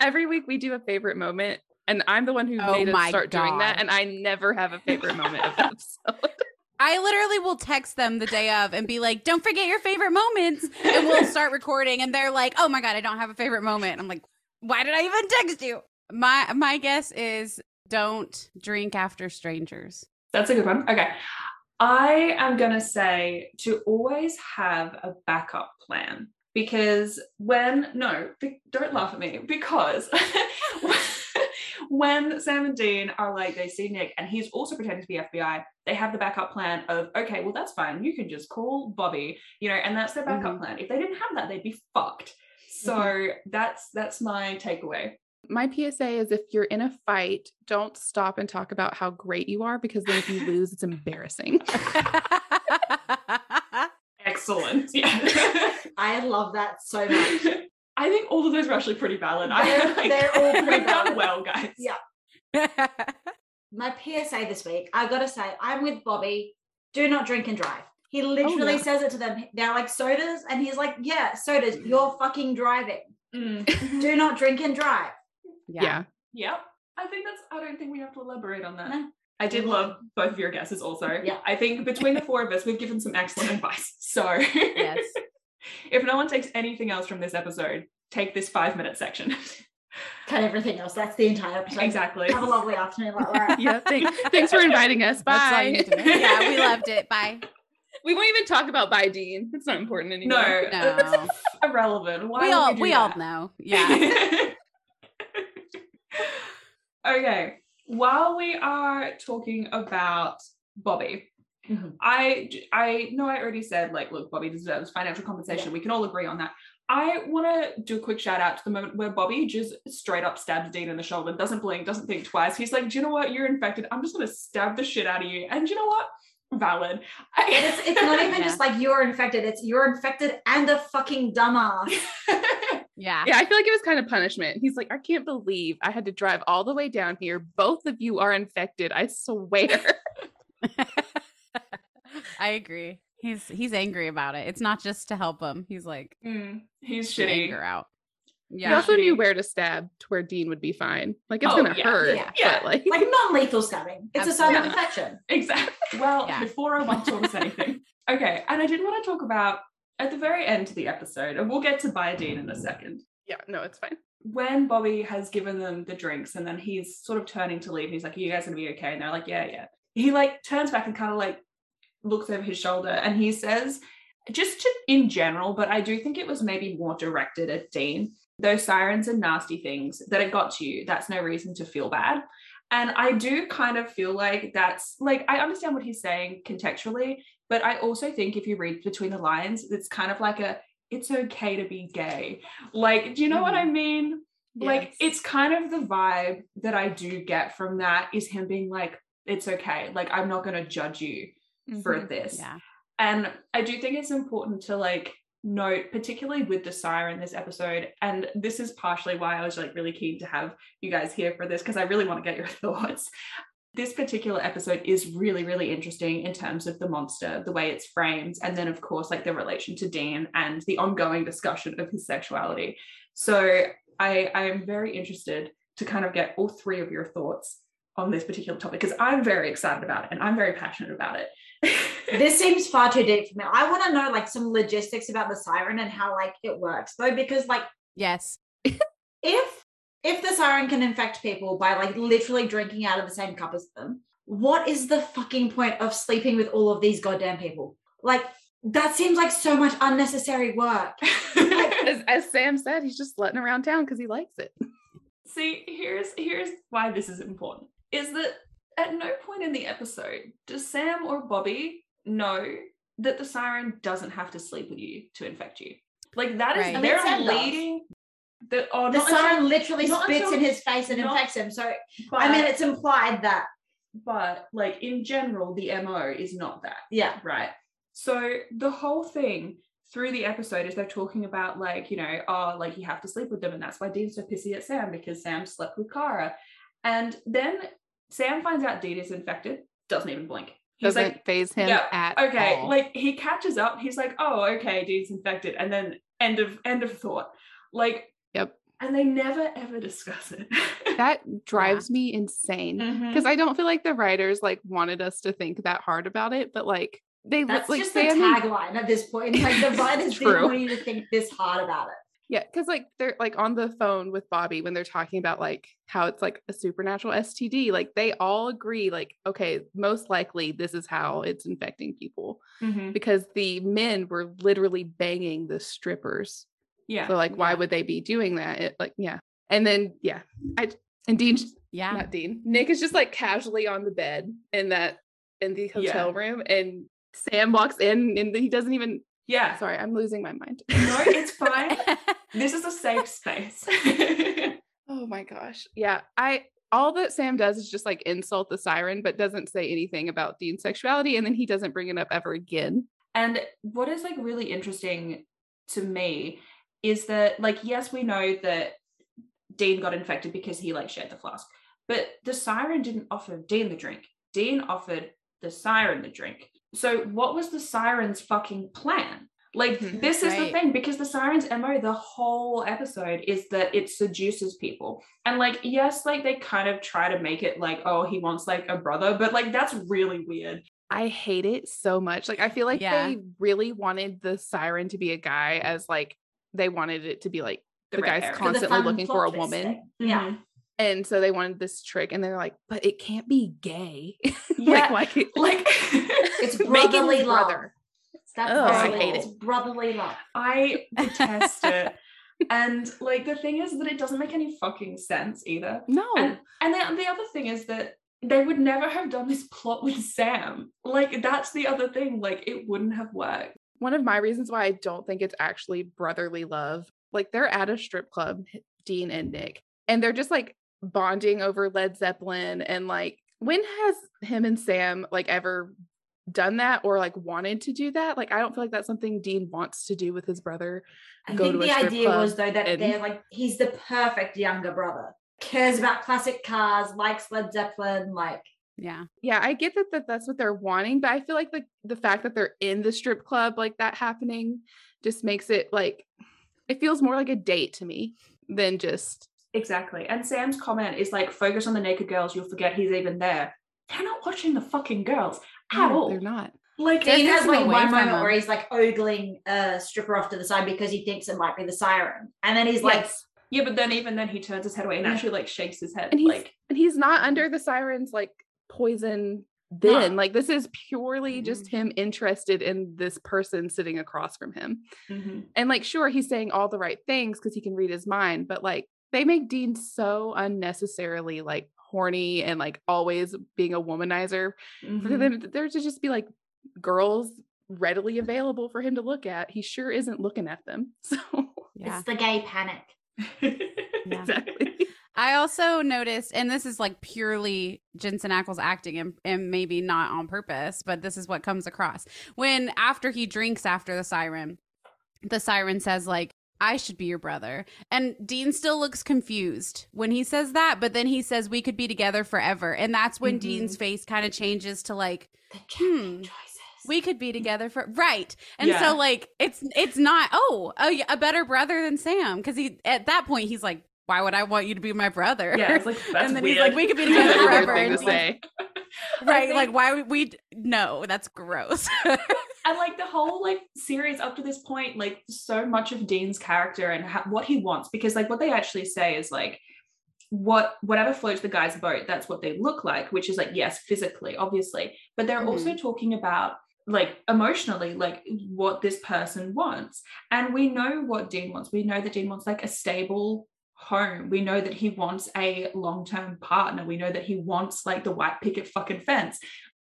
Every week we do a favorite moment. And I'm the one who Oh made us my start doing that. And I never have a favorite moment of the episode. <laughs> I literally will text them the day of and be like, "Don't forget your favorite moments," and we'll <laughs> start recording. And they're like, "Oh my god, I don't have a favorite moment." I'm like, "Why did I even text you?" My my guess is don't drink after strangers. That's a good one. Okay. I am going to say to always have a backup plan because when, no, be, don't laugh at me because <laughs> when Sam and Dean are like, they see Nick and he's also pretending to be FBI, they have the backup plan of, okay, well, that's fine. You can just call Bobby, you know, and that's their backup mm-hmm. plan. If they didn't have that, they'd be fucked. So mm-hmm. that's that's my takeaway. My PSA is if you're in a fight, don't stop and talk about how great you are because then if you <laughs> lose, it's embarrassing. <laughs> Excellent. Yeah. I love that so much. <laughs> I think all of those are actually pretty valid. They're- I, they're <laughs> all <laughs> pretty we've done well, guys. Yeah. My PSA this week, I gotta say, I'm with Bobby. Do not drink and drive. He literally yeah. says it to them. They're like sodas, and he's like, "Yeah, sodas. You're fucking driving. Mm. <laughs> Do not drink and drive." yeah. Yep. I think that's. I don't think we have to elaborate on that. No. I did love both of your guesses also. Yeah. I think between the four of us, we've given some excellent advice. So yes. If no one takes anything else from this episode, take this five minute section. <laughs> Cut everything else. That's the entire episode. exactly. Have a lovely afternoon. Like, all right. Yeah. Thank, thanks for inviting us. That's all you Bye. need to know. Yeah, we loved it. <laughs> Bye. We won't even talk about bye, Dean. It's not important anymore. No, No. <laughs> irrelevant. Why we all do we all know. Yeah. okay. While we are talking about Bobby, Mhm. I I know I already said like, look, Bobby deserves financial compensation. Yeah. We can all agree on that. I want to do a quick shout out to the moment where Bobby just straight up stabs Dean in the shoulder, doesn't blink, doesn't think twice. He's like, do you know what? You're infected. I'm just gonna stab the shit out of you. And do you know what? Valid. And <laughs> it's, it's not even Yeah. just like you're infected. It's you're infected and a fucking dumbass. <laughs> Yeah. Yeah, I feel like it was kind of punishment. He's like, I can't believe I had to drive all the way down here. Both of you are infected. I swear. <laughs> I agree. He's he's angry about it. It's not just to help him. He's like Mm, he's the shitty. anger out. He also knew where to stab to where Dean would be fine. Like it's Oh, gonna yeah, hurt. yeah, yeah. But like, Like non-lethal stabbing. It's a sign of Absolutely. infection. <laughs> Exactly. Well, Yeah. before I want to us anything. <laughs> Okay, and I did want to talk about at the very end of the episode, and we'll get to by Dean in a second. yeah, no, it's fine. When Bobby has given them the drinks and then he's sort of turning to leave, and he's like, Are you guys gonna be okay? And they're like, Yeah, yeah. He like turns back and kind of like looks over his shoulder and he says, just to, in general, but I do think it was maybe more directed at Dean. Those sirens and nasty things that it got to you, that's no reason to feel bad. And I do kind of feel like that's like, I understand what he's saying contextually, but I also think if you read between the lines, it's kind of like a, it's okay to be gay. Like, do you know what I mm-hmm. mean? Like, it's kind of the vibe that I do get from that is him being like, it's okay. Like, I'm not going to judge you for Mhm. this. Yeah. And I do think it's important to like note, particularly with the sire in this episode. And this is partially why I was like really keen to have you guys here for this, because I really want to get your <laughs> thoughts. this particular episode is really, really interesting in terms of the monster, the way it's framed, and then, of course, like the relation to Dean and the ongoing discussion of his sexuality. So I, I am very interested to kind of get all three of your thoughts on this particular topic because I'm very excited about it and I'm very passionate about it. This seems far too deep for me. I want to know like some logistics about the siren and how like it works though, because like Yes. if if the siren can infect people by like literally drinking out of the same cup as them, what is the fucking point of sleeping with all of these goddamn people? Like that seems like so much unnecessary work. <laughs> <laughs> As, as Sam said, he's just slutting around town because he likes it. See, here's here's why this is important. Is that at no point in the episode does Sam or Bobby know that the siren doesn't have to sleep with you to infect you. Like that is Right. They're leading the oh the siren until- literally spits until- in his face and not- infects him. So but, I mean it's implied that but like in general, the MO is not that. yeah. right? So the whole thing through the episode is they're talking about like, you know, oh, like you have to sleep with them, and that's why Dean's so pissy at Sam because Sam slept with Cara. And then Sam finds out Dean is infected, doesn't even blink. He's Doesn't like, phase him yeah, at okay, all. like he catches up, he's like, oh, okay, Dean's infected, and then end of end of thought. Like, Yep. And they never ever discuss it. <laughs> that drives me insane mm-hmm. because I don't feel like the writers like wanted us to think that hard about it, but like they That's like just Sam the tagline at this point. Like the <laughs> writers True. didn't want you to think this hard about it. Yeah, because like they're like on the phone with Bobby when they're talking about like how it's like a supernatural STD. Like they all agree, like, okay, most likely this is how it's infecting people Mhm. because the men were literally banging the strippers. Yeah. So like, why Yeah. would they be doing that? It, like, yeah. And then yeah, I and Dean, Yeah. not Dean, Nick is just like casually on the bed in that in the hotel room, and Sam walks in and he doesn't even. yeah. Sorry, I'm losing my mind. No, it's fine. <laughs> <laughs> this is a safe space. <laughs> Oh my gosh. Yeah. I all that Sam does is just like insult the siren, but doesn't say anything about Dean's sexuality. And then he doesn't bring it up ever again. and what is like really interesting to me is that like yes, we know that Dean got infected because he like shared the flask, but the siren didn't offer Dean the drink. Dean offered the siren the drink. So what was the siren's fucking plan? Like Mhm. this is the thing because the siren's MO the whole episode is that it seduces people. And like yes, like they kind of try to make it like oh he wants like a brother, but like that's really weird. I hate it so much. Like I feel like Yeah. they really wanted the siren to be a guy as like they wanted it to be like the, red guy's herring. For the constantly looking for a woman. thing. Yeah. Mhm. And so they wanted this trick and they're like, but it can't be gay. <laughs> Yeah, like why can't- like It's <laughs> Make it brotherly love. brother. That's Ugh, oh, I brotherly. hate It's brotherly love. I detest it. And like the thing is that it doesn't make any fucking sense either. No. And and then the other thing is that they would never have done this plot with Sam. Like that's the other thing. Like it wouldn't have worked. one of my reasons why I don't think it's actually brotherly love, like they're at a strip club, Dean and Nick, and they're just like bonding over Led Zeppelin. And like, when has him and Sam like ever done that or like wanted to do that? Like, I don't feel like that's something Dean wants to do with his brother. I Go think to the strip idea was though that and- they're like he's the perfect younger brother. Cares about classic cars, likes Led Zeppelin, like yeah. Yeah, I get that, that that's what they're wanting, but I feel like the the fact that they're in the strip club like that happening just makes it like it feels more like a date to me than just Exactly. And Sam's comment is like focus on the naked girls, you'll forget he's even there. They're not watching the fucking girls at No, all. They're not. Like They're Dean has like one moment him. where he's like ogling a stripper off to the side because he thinks it might be the siren. And then he's like, yeah, but then even then he turns his head away and Yeah. actually like shakes his head. And he's like and he's not under the sirens like poison then. Like this is purely just him interested in this person sitting across from him. mhm. And like sure he's saying all the right things because he can read his mind, but like they make Dean so unnecessarily like horny and like always being a womanizer for Mhm. them there to just be like girls readily available for him to look at. He sure isn't looking at them. <laughs> So Yeah. it's the gay panic. <laughs> Yeah. exactly. I also noticed, and this is like purely Jensen Ackles acting and, and maybe not on purpose, but this is what comes across. When after he drinks after the siren, the siren says, like, I should be your brother. And Dean still looks confused when he says that, but then he says we could be together forever. And that's when Mhm. Dean's face kind of changes to like, The champion Hmm. choices. we could be together for right. And Yeah. so like it's it's not oh, oh a better brother than Sam because he at that point he's like, why would I want you to be my brother? Yeah, it's like <laughs> that's and then weird. he's like, we could be <laughs> together forever. thing And to say. <laughs> right? think- Like why would we? No, that's gross. And like the whole like series up to this point like so much of dean's character and ha- what he wants because like what they actually say is like what whatever floats the guy's boat that's what they look like which is like yes physically obviously. But they're mm-hmm. also talking about like emotionally like what this person wants. And we know what dean wants. We know that dean wants like a stable home. We know that he wants a long-term partner. We know that he wants like the white picket fucking fence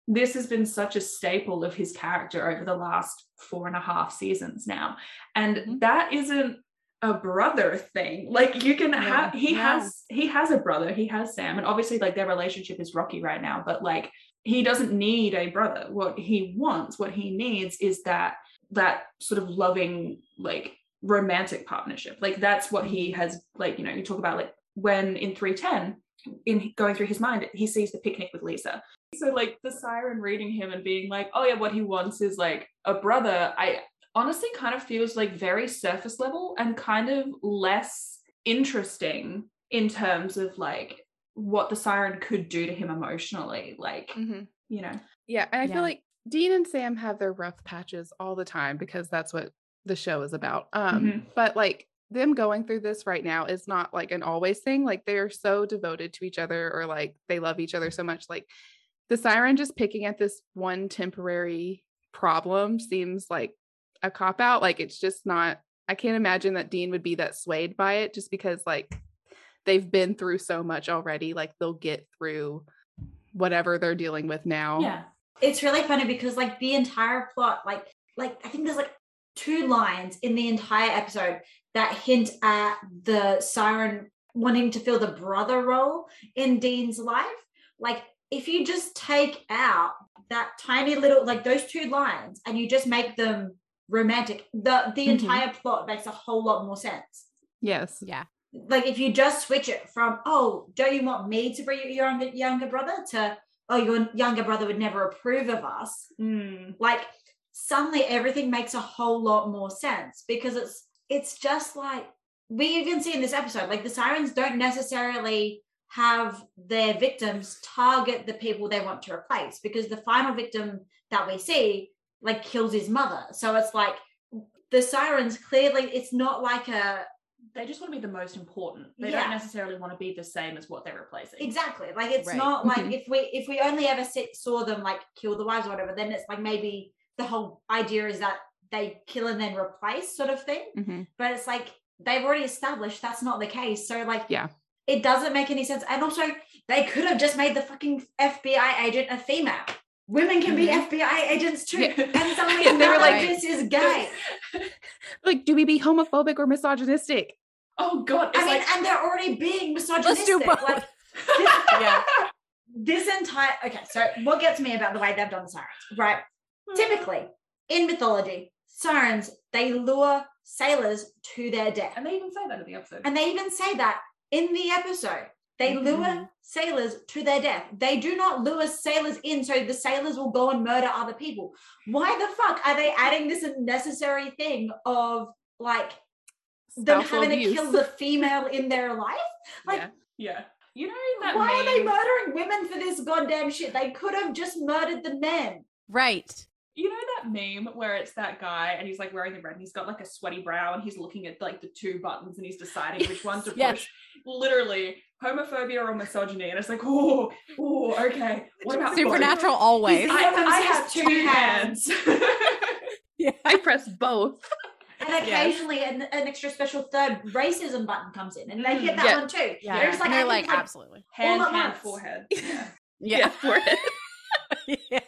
this has been such a staple of his character over the last four and a half seasons now. And Mhm. that isn't a brother thing. Like you can No, have he no. has he has a brother, he has Sam, and obviously like their relationship is rocky right now, but like he doesn't need a brother. What he wants, what he needs is that that sort of loving, like romantic partnership. Like that's what he has, like, you know, you talk about like when in 310, in going through his mind, he sees the picnic with Lisa. So like the siren reading him and being like, oh yeah, what he wants is like a brother. I honestly kind of feels like very surface level and kind of less interesting in terms of like what the siren could do to him emotionally. Like, Mhm. you know. Yeah, and I Yeah. feel like Dean and Sam have their rough patches all the time because that's what the show is about. Um, Mhm. but like them going through this right now is not like an always thing. Like they're so devoted to each other or like they love each other so much. Like the siren just picking at this one temporary problem seems like a cop out. Like it's just not I can't imagine that Dean would be that swayed by it just because like they've been through so much already. Like they'll get through whatever they're dealing with now. Yeah. it's really funny because like the entire plot like like i think there's like two lines in the entire episode that hint at the siren wanting to fill the brother role in dean's life like if you just take out that tiny little like those two lines and you just make them romantic the the Mhm. entire plot makes a whole lot more sense Yes. yeah. like if you just switch it from oh don't you want me to be your younger younger brother to oh your younger brother would never approve of us Mm. like suddenly everything makes a whole lot more sense because it's it's just like we even see in this episode like the sirens don't necessarily have their victims target the people they want to replace because the final victim that we see like kills his mother so it's like the sirens clearly it's not like a They just want to be the most important. They Yeah. don't necessarily want to be the same as what they're replacing. Exactly. Like it's Right. not like Mhm. if we if we only ever sit, saw them like kill the wives or whatever, then it's like maybe the whole idea is that they kill and then replace sort of thing. Mhm. But it's like they've already established that's not the case. So like Yeah. it doesn't make any sense. And also they could have just made the fucking FBI agent a female. Women can be Mhm. FBI agents too. Yeah. And suddenly <laughs> And they were none of like- this is gay. <laughs> Like, do we be homophobic or misogynistic? oh god, I mean, like and they're already being Let's misogynistic. do both. Like <laughs> Yeah. this entire okay so what gets me about the way they've done the sirens right typically in mythology sirens they lure sailors to their death and they even say that in the episode. and they even say that in the episode they lure Mhm. sailors to their death they do not lure sailors in so the sailors will go and murder other people why the fuck are they adding this unnecessary thing of like them Spousal having abuse. to kill the female in their life <laughs> like Yeah. yeah. You know that why are they murdering women for this goddamn shit? They could have just murdered the men. Right. You know that meme where it's that guy and he's like wearing the red and he's got like a sweaty brow and he's looking at like the two buttons and he's deciding which one to push. Yes. Literally homophobia or misogyny. And it's like, oh, oh, okay. What about Supernatural always. I, One of them I have two two hands. <laughs> <laughs> Yeah. I press both. And occasionally an, an extra special third racism button comes in and they hmm. hit that Yeah. one too. Yeah. They're just like, and they're like, like, absolutely. hand, All at hand, once. forehead. <laughs> Yeah. Yeah. forehead. yeah.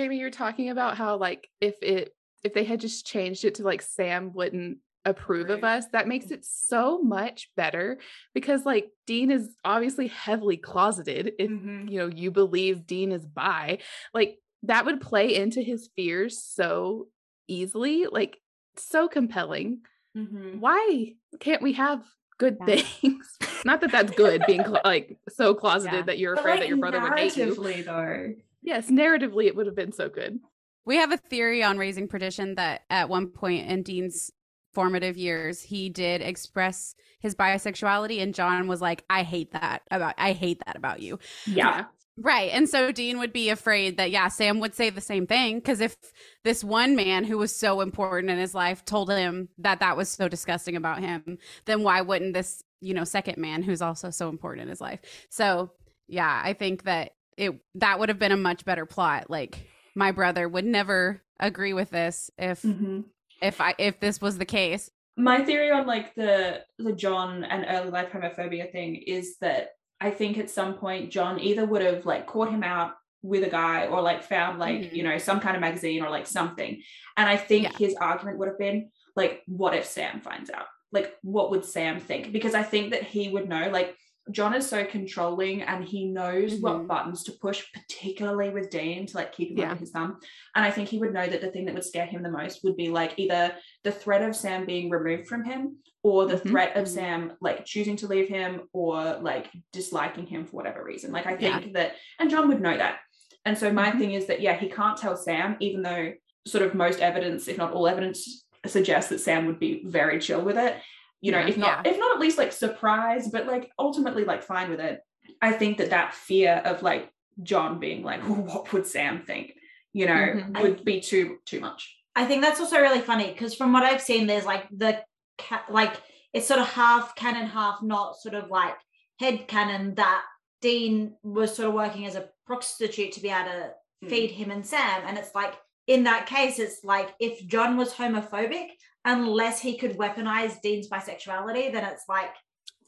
Jamie, you're talking about how like if it if they had just changed it to like Sam wouldn't approve of us, that makes it so much better because like Dean is obviously heavily closeted. If Mhm. you know you believe Dean is bi, like that would play into his fears so easily, like so compelling. Mhm. why can't we have good Yeah. things? <laughs> Not that that's good being clo- like so closeted Yeah. that you're But, afraid like, that your brother would hate you. though. Yes, narratively it would have been so good. We have a theory on raising perdition that at one point in Dean's formative years, he did express his bisexuality, and John was like, "I hate that about I hate that about you." Yeah. Right. And so Dean would be afraid that, yeah, Sam would say the same thing. Because if this one man who was so important in his life told him that that was so disgusting about him, then why wouldn't this, you know, second man who's also so important in his life? So, yeah, I think that it that would have been a much better plot. Like, my brother would never agree with this if Mhm. if I if this was the case. my theory on like the the John and early life homophobia thing is that I think at some point John either would have like caught him out with a guy or like found like Mhm. you know some kind of magazine or like something and I think Yeah. his argument would have been like what if Sam finds out like what would Sam think because I think that he would know like John is so controlling and he knows what Mhm. buttons to push, particularly with Dean to like keep him Yeah. under his thumb. And I think he would know that the thing that would scare him the most would be like either the threat of Sam being removed from him or the Mhm. threat of Mhm. Sam like choosing to leave him or like disliking him for whatever reason. Like I Yeah. think that, and John would know that. And so my Mhm. thing is that, yeah, he can't tell Sam, even though sort of most evidence, if not all evidence, suggests that Sam would be very chill with it. You know, Yeah. if not, if not at least like surprised, but like ultimately like fine with it. I think that that fear of like John being like, well, what would Sam think? You know, Mhm. would be too too much. I think that's also really funny because from what I've seen, there's like the ca- like it's sort of half canon, half not sort of like head canon that Dean was sort of working as a prostitute to be able to Mm. feed him and Sam. And it's like in that case, it's like if John was homophobic, unless he could weaponize Dean's bisexuality, then it's like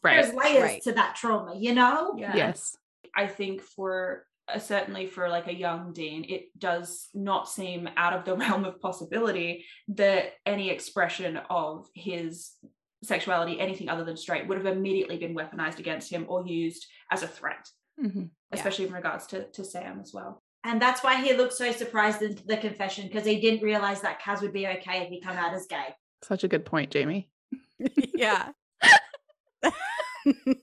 Right. there's layers Right. to that trauma, you know? Yeah. Yes. I think for uh, certainly for like a young Dean, it does not seem out of the <laughs> realm of possibility that any expression of his sexuality, anything other than straight, would have immediately been weaponized against him or used as a threat, Mhm. Yeah. especially in regards to, to Sam as well. And that's why he looked so surprised in the confession because he didn't realize that Cass would be okay if he come out as gay. Such a good point, Jamie. yeah. <laughs>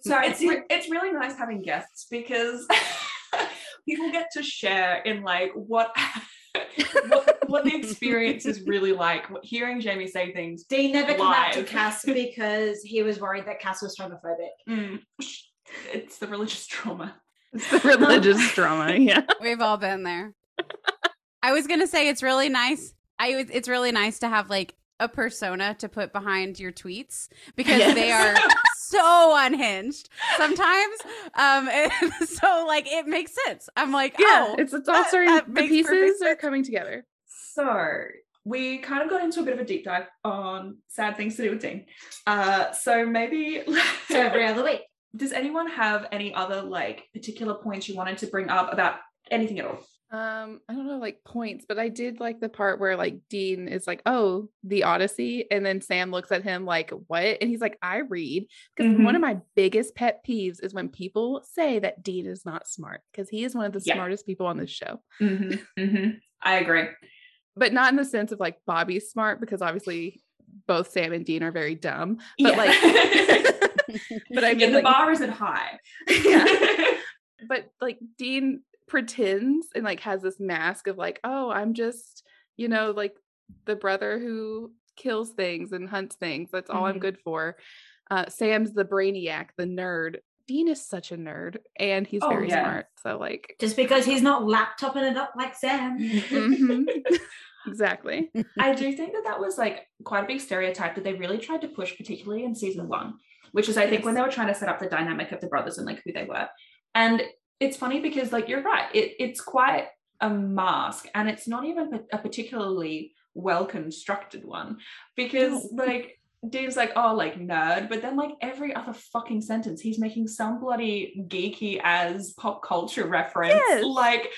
So it's <laughs> it's really nice having guests because <laughs> people get to share in like what what, what the experience is really like. Hearing Jamie say things Dean never came out to Live. Cass because he was worried that Cass was homophobic. Mm, it's the religious trauma. It's the religious drama. Yeah. We've all been there. I was gonna say it's really nice. I was- it's really nice to have like a persona to put behind your tweets because Yes. they are <laughs> so unhinged sometimes. Um, <laughs> so like it makes sense. I'm like, Yeah. oh, it's it's all that- starting that the pieces are coming together. So we kind of got into a bit of a deep dive on sad things to do with Dean. Uh, so maybe So every other week. does anyone have any other like particular points you wanted to bring up about anything at all? Um, I don't know like points, but I did like the part where like Dean is like, "Oh, the Odyssey," and then Sam looks at him like, "What?" And he's like, "I read." Because Mhm. one of my biggest pet peeves is when people say that Dean is not smart because he is one of the Yeah. smartest people on this show, Mm-hmm, mm-hmm. I agree. but not in the sense of like Bobby's smart because obviously both Sam and Dean are very dumb. But like, <laughs> <laughs> but I Yeah, mean, the like, bar isn't high. Yeah. <laughs> but like Dean pretends and like has this mask of like, oh, I'm just, you know, like the brother who kills things and hunts things. That's all I'm Mhm. good for. Uh, Sam's the brainiac, the nerd. Dean is such a nerd and he's Oh, very yeah. smart. So like Just because he's not laptoping it up like Sam. mhm. <laughs> <laughs> exactly. I do think that that was like quite a big stereotype that they really tried to push, particularly in season one, which is I think when they were trying to set up the dynamic of the brothers and like who they were. And it's funny because like you're right, it, it's quite a mask, and it's not even a particularly well constructed one because No. <laughs> like Dean's like, oh, like nerd, but then like every other fucking sentence, he's making some bloody geeky as pop culture reference. Yes. Like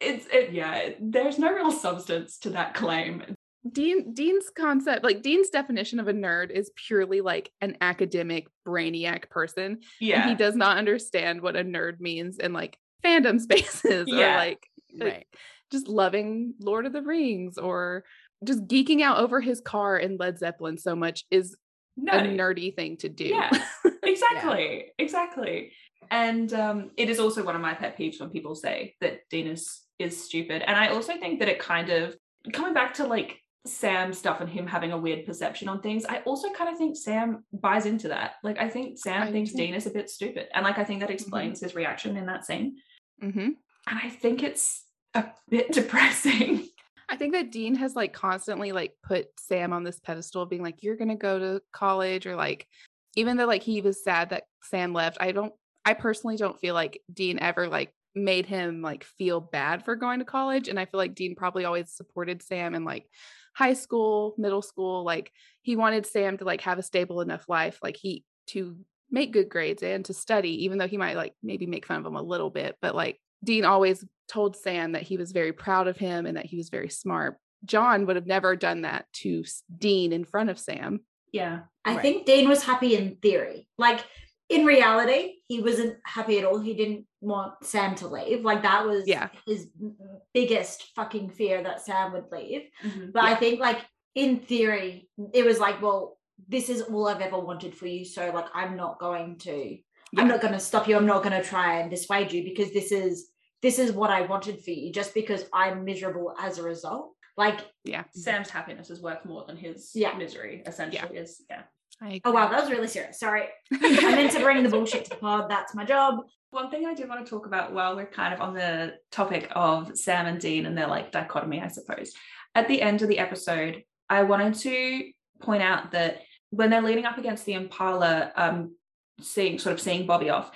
it's it, yeah, there's no real substance to that claim. Dean Dean's concept, like Dean's definition of a nerd is purely like an academic brainiac person. Yeah. And he does not understand what a nerd means in like fandom <laughs> spaces or like right. just loving Lord of the Rings or just geeking out over his car and Led Zeppelin so much is No. a nerdy thing to do. Yeah, <laughs> exactly, exactly. And um, it is also one of my pet peeves when people say that Dean is is stupid. And I also think that it kind of coming back to like Sam stuff and him having a weird perception on things. I also kind of think Sam buys into that. Like I think Sam I thinks too. Dean is a bit stupid, and like I think that explains his reaction in that scene. hmm And I think it's a bit <laughs> depressing. I think that Dean has like constantly like put Sam on this pedestal, being like, "You're gonna go to college," or like, even though like he was sad that Sam left. I don't. I personally don't feel like Dean ever like made him like feel bad for going to college, and I feel like Dean probably always supported Sam and like high school, middle school. Like he wanted Sam to like have a stable enough life, like he to make good grades and to study, even though he might like maybe make fun of him a little bit, but like Dean always told Sam that he was very proud of him and that he was very smart. John would have never done that to Dean in front of Sam. Yeah. I Right. think Dean was happy in theory. Like in reality, he wasn't happy at all. He didn't want Sam to leave. Like that was Yeah. his biggest fucking fear that Sam would leave. Mhm. But I think like in theory, it was like, well, this is all I've ever wanted for you. So like I'm not going to Yeah. I'm not gonna stop you. I'm not gonna try and dissuade you because this is this is what I wanted for you, just because I'm miserable as a result. Like, Yeah. Sam's happiness is worth more than his Yeah. misery, essentially. Is yeah. I oh wow, that was really serious. Sorry. <laughs> I meant to bring the bullshit to the pod. That's my job. One thing I did want to talk about while we're kind of on the topic of Sam and Dean and their like dichotomy, I suppose. At the end of the episode, I wanted to point out that when they're leaning up against the Impala, um, seeing sort of seeing Bobby off,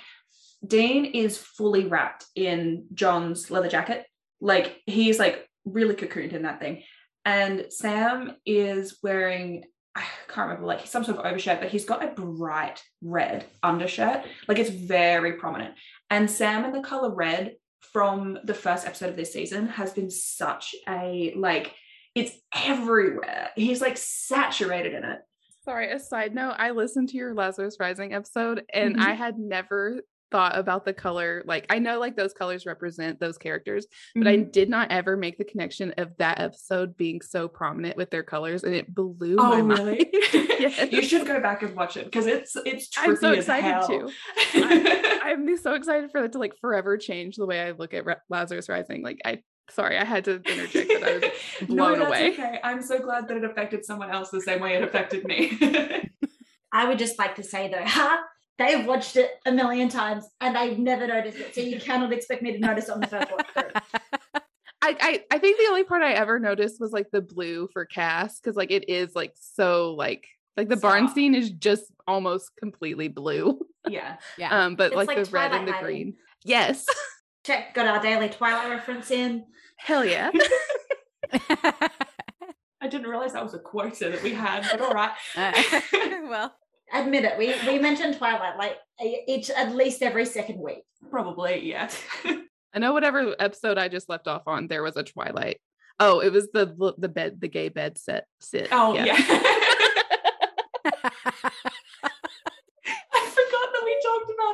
Dean is fully wrapped in John's leather jacket. Like he's like really cocooned in that thing. And Sam is wearing, I can't remember, like some sort of overshirt, but he's got a bright red undershirt. Like it's very prominent. And Sam in the color red from the first episode of this season has been such a like it's everywhere. He's like saturated in it. Sorry, a side note, I listened to your Lazarus Rising episode and Mhm. I had never thought about the color. Like I know like those colors represent those characters, but I mm-hmm. did not ever make the connection of that episode being so prominent with their colors and it blew Oh, my really? <laughs> <laughs> mind. Yes. you should go back and watch it because it's it's trippy I'm so excited hell. to. <laughs> I, I'm so excited for it to like forever change the way I look at Ra- Lazarus Rising. Like I sorry, I had to interject that I was blown no, that's away. Okay. I'm so glad that it affected someone else the same way it affected me. I would just like to say though, ha, they've watched it a million times and they've never noticed it. So you cannot expect me to notice on the first watch through. <laughs> I, I I think the only part I ever noticed was like the blue for Cass because like it is like so like like the barn scene is just almost completely blue. <laughs> yeah. Yeah. Um, but like, like the red and the Twilight lighting. green. Yes. <laughs> Check, got our daily Twilight reference in. Hell yeah. I didn't realize that was a quota that we had, but all right. well, Admit it, we, we mentioned Twilight like each at least every second week. Probably, yeah. <laughs> I know whatever episode I just left off on, there was a Twilight. Oh, it was the the bed, the gay bed set sit. oh, yeah. I <laughs> <laughs> forgot that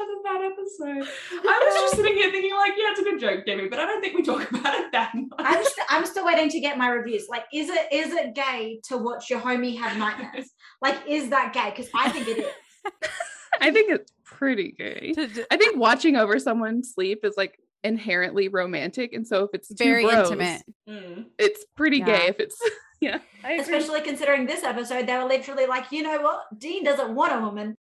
we talked about it that episode. <laughs> I was just sitting here thinking, like, yeah, it's a good joke, Debbie, but I don't think we talk about it that much. I'm st- I'm still waiting to get my reviews. Like, is it is it gay to watch your homie have nightmares? <laughs> Like, is that gay? Because I think it is. I think it's pretty gay. to- to- I think watching over someone sleep is like inherently romantic, and so if it's two very bros, intimate. Mm. it's pretty Yeah. gay. If it's <laughs> yeah, Especially considering this episode, they were literally like, you know what? Dean doesn't want a woman.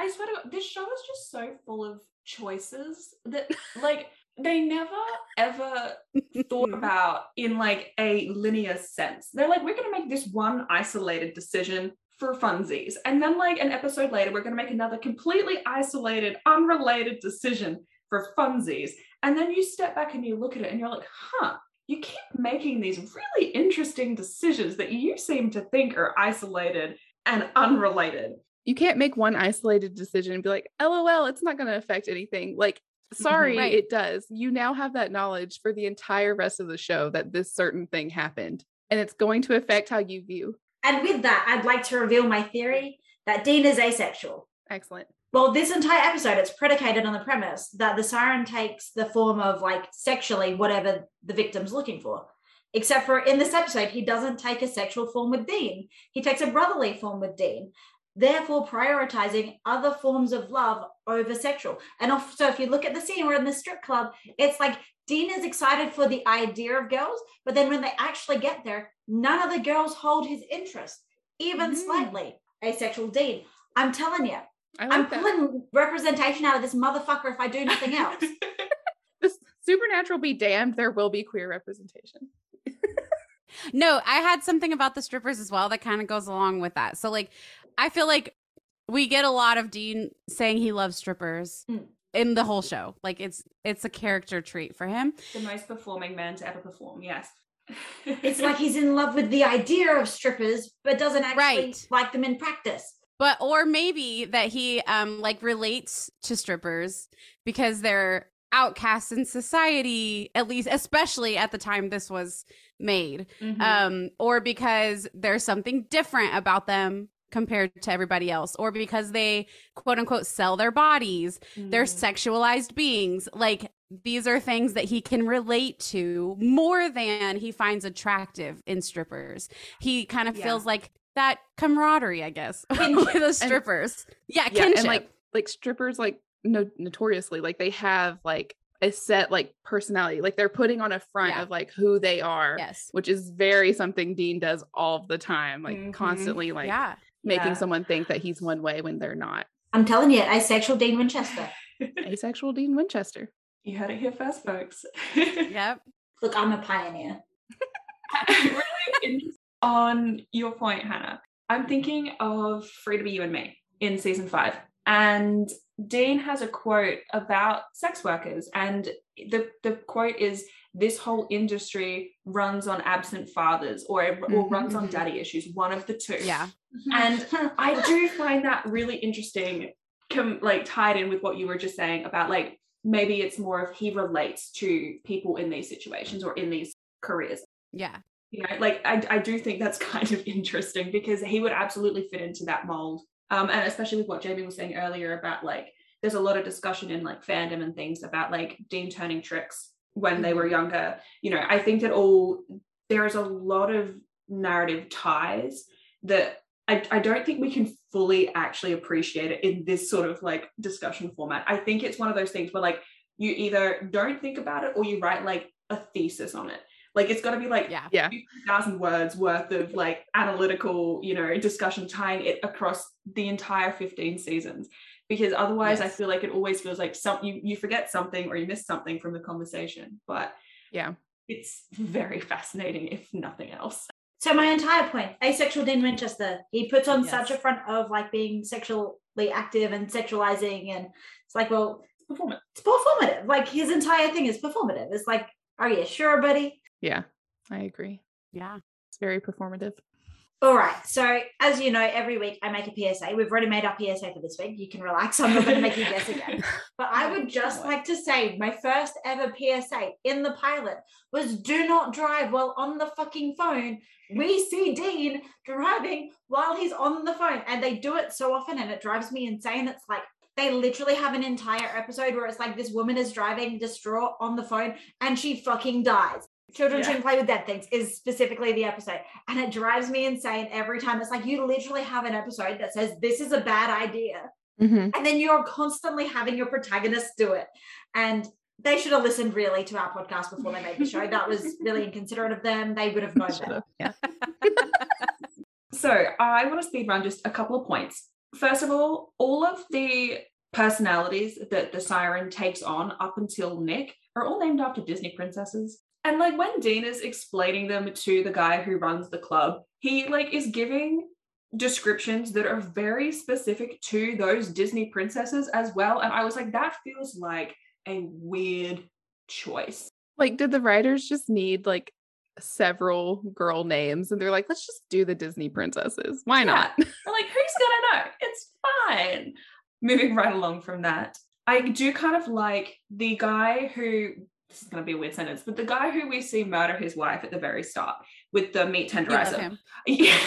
I swear to God, this show is just so full of choices that, <laughs> like, they never ever thought mm-hmm. about in like a linear sense. They're like, we're going to make this one isolated decision for funsies. And then, like, an episode later, we're going to make another completely isolated, unrelated decision for funsies. And then you step back and you look at it and you're like, huh, you keep making these really interesting decisions that you seem to think are isolated and unrelated. You can't make one isolated decision and be like, LOL, it's not going to affect anything. Like, mm-hmm. sorry, Right. it does. You now have that knowledge for the entire rest of the show that this certain thing happened, and it's going to affect how you view. And with that, I'd like to reveal my theory that Dean is asexual. Excellent. Well, this entire episode, it's predicated on the premise that the siren takes the form of like sexually whatever the victim's looking for. Except for in this episode, he doesn't take a sexual form with Dean. He takes a brotherly form with Dean, therefore prioritizing other forms of love over sexual. And also, if you look at the scene we're in the strip club, it's like Dean is excited for the idea of girls, but then when they actually get there, none of the girls hold his interest, even Mm. slightly. Asexual Dean. I'm telling you, I I'm that. pulling representation out of this motherfucker if I do nothing else. <laughs> This supernatural be damned, there will be queer representation. <laughs> No, I had something about the strippers as well that kind of goes along with that. So like I feel like we get a lot of Dean saying he loves strippers Mm. in the whole show. Like it's it's a character trait for him. the most performing man to ever perform. Yes. <laughs> it's like he's in love with the idea of strippers, but doesn't actually Right. like them in practice. But or maybe that he um like relates to strippers because they're outcasts in society, at least especially at the time this was made. Mhm. um, or because there's something different about them compared to everybody else, or because they quote unquote sell their bodies, they're Mhm. sexualized beings. Like these are things that he can relate to more than he finds attractive in strippers. He kind of Yeah. feels like that camaraderie, I guess, <laughs> with the strippers. yeah, Yeah, kinship. and like like strippers like no notoriously like they have like a set like personality. Like they're putting on a front Yeah. of like who they are. yes. Which is very something Dean does all the time, like Mhm. constantly like yeah. Making Yeah. someone think that he's one way when they're not. I'm telling you, asexual Dean Winchester. Asexual Dean Winchester. You heard it here first, folks. Yep. <laughs> Look, I'm a pioneer. really <laughs> on your point, Hannah, I'm thinking of Free to Be You and Me in season five. And Dean has a quote about sex workers. And the, the quote is this whole industry runs on absent fathers or, or runs on Mhm. daddy issues, one of the two. Yeah. And <laughs> I do find that really interesting, com- like tied in with what you were just saying about like maybe it's more of he relates to people in these situations or in these careers. Yeah. You know, like I, I do think that's <laughs> kind of interesting because he would absolutely fit into that mold. Um, and especially with what Jamie was saying earlier about like there's a lot of discussion in like fandom and things about like Dean turning tricks when they were mm-hmm. younger. You know, I think that all there is a lot of narrative ties that I, I don't think we can fully actually appreciate it in this sort of like discussion format. I think it's one of those things where like you either don't think about it or you write like a thesis on it. Like it's got to be like Yeah. Yeah. 50,000 words worth of like analytical, you know, discussion tying it across the entire 15 seasons. Because otherwise, I feel like it always feels like some you, you forget something or you miss something from the conversation. But Yeah. it's very <laughs> fascinating, if nothing else. So my entire point, asexual Dean Winchester, he puts on Yes. such a front of like being sexually active and sexualizing, and it's like, well, Performance. it's performative. Like his entire thing is performative. It's like, are you sure, buddy? Yeah. I agree. Yeah. It's very performative. All right. So as you know, every week I make a PSA. We've already made our PSA for this week. You can relax. I'm not going to make you guess again. <laughs> But I would just like to say my first ever PSA in the pilot was do not drive while on the fucking phone. We see Dean driving while he's on the phone, and they do it so often, and it drives me insane. It's like they literally have an entire episode where it's like this woman is driving distraught on the phone and she fucking dies. Children Yeah. shouldn't play with dead things is specifically the episode. And it drives me insane every time. It's like you literally have an episode that says this is a bad idea Mm-hmm. and then you're constantly having your protagonist do it. And they should have listened really to our podcast before they made the show. That was really inconsiderate of them. They would have known better. Yeah. <laughs> So I want to speed run just a couple of points. First of all, all of the personalities that the siren takes on up until Nick are all named after Disney princesses. And like when Dean is explaining them to the guy who runs the club, he like is giving descriptions that are very specific to those Disney princesses as well. And I was like, that feels like a weird choice. Like, did the writers just need like several girl names and they're like, let's just do the Disney princesses? Why not? They're <laughs> like, who's gonna know? It's fine. Moving right along from that, I do kind of like the guy who this is gonna be a weird sentence, but the guy who we see murder his wife at the very start with the meat tenderizer. him. <laughs> Yeah,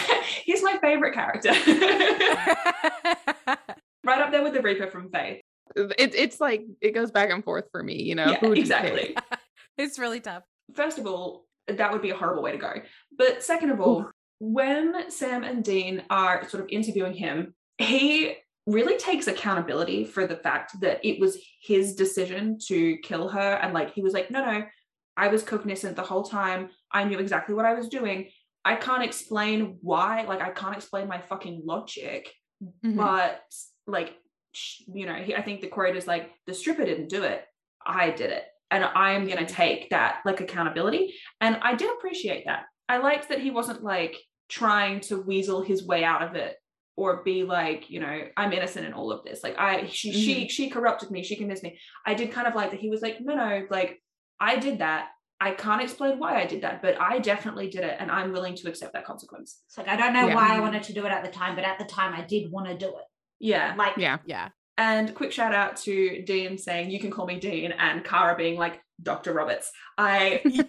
he's my favorite character. <laughs> right up there with the Reaper from Faith. It, it's like it goes back and forth for me, you know. Yeah, who do you exactly. <laughs> it's really tough. First of all, that would be a horrible way to go. But second of all, when Sam and Dean are sort of interviewing him, he really takes accountability for the fact that it was his decision to kill her. And like, he was like, no, no, I was cognizant the whole time. I knew exactly what I was doing. I can't explain why, like, I can't explain my fucking logic, Mhm. but like, you know, he, I think the quote is like, the stripper didn't do it. I did it. And I'm going to take that like accountability. And I did appreciate that. I liked that he wasn't like trying to weasel his way out of it or be like, you know, I'm innocent in all of this. Like I she she she corrupted me, she convinced me. I did kind of like that he was like, no, no, like I did that. I can't explain why I did that, but I definitely did it and I'm willing to accept that consequence. It's like I don't know Yeah. why I wanted to do it at the time, but at the time I did want to do it. Yeah. Like Yeah. Yeah. And quick shout out to Dean saying, you can call me Dean, and Cara being like, Dr. Roberts. I <laughs> Yeah.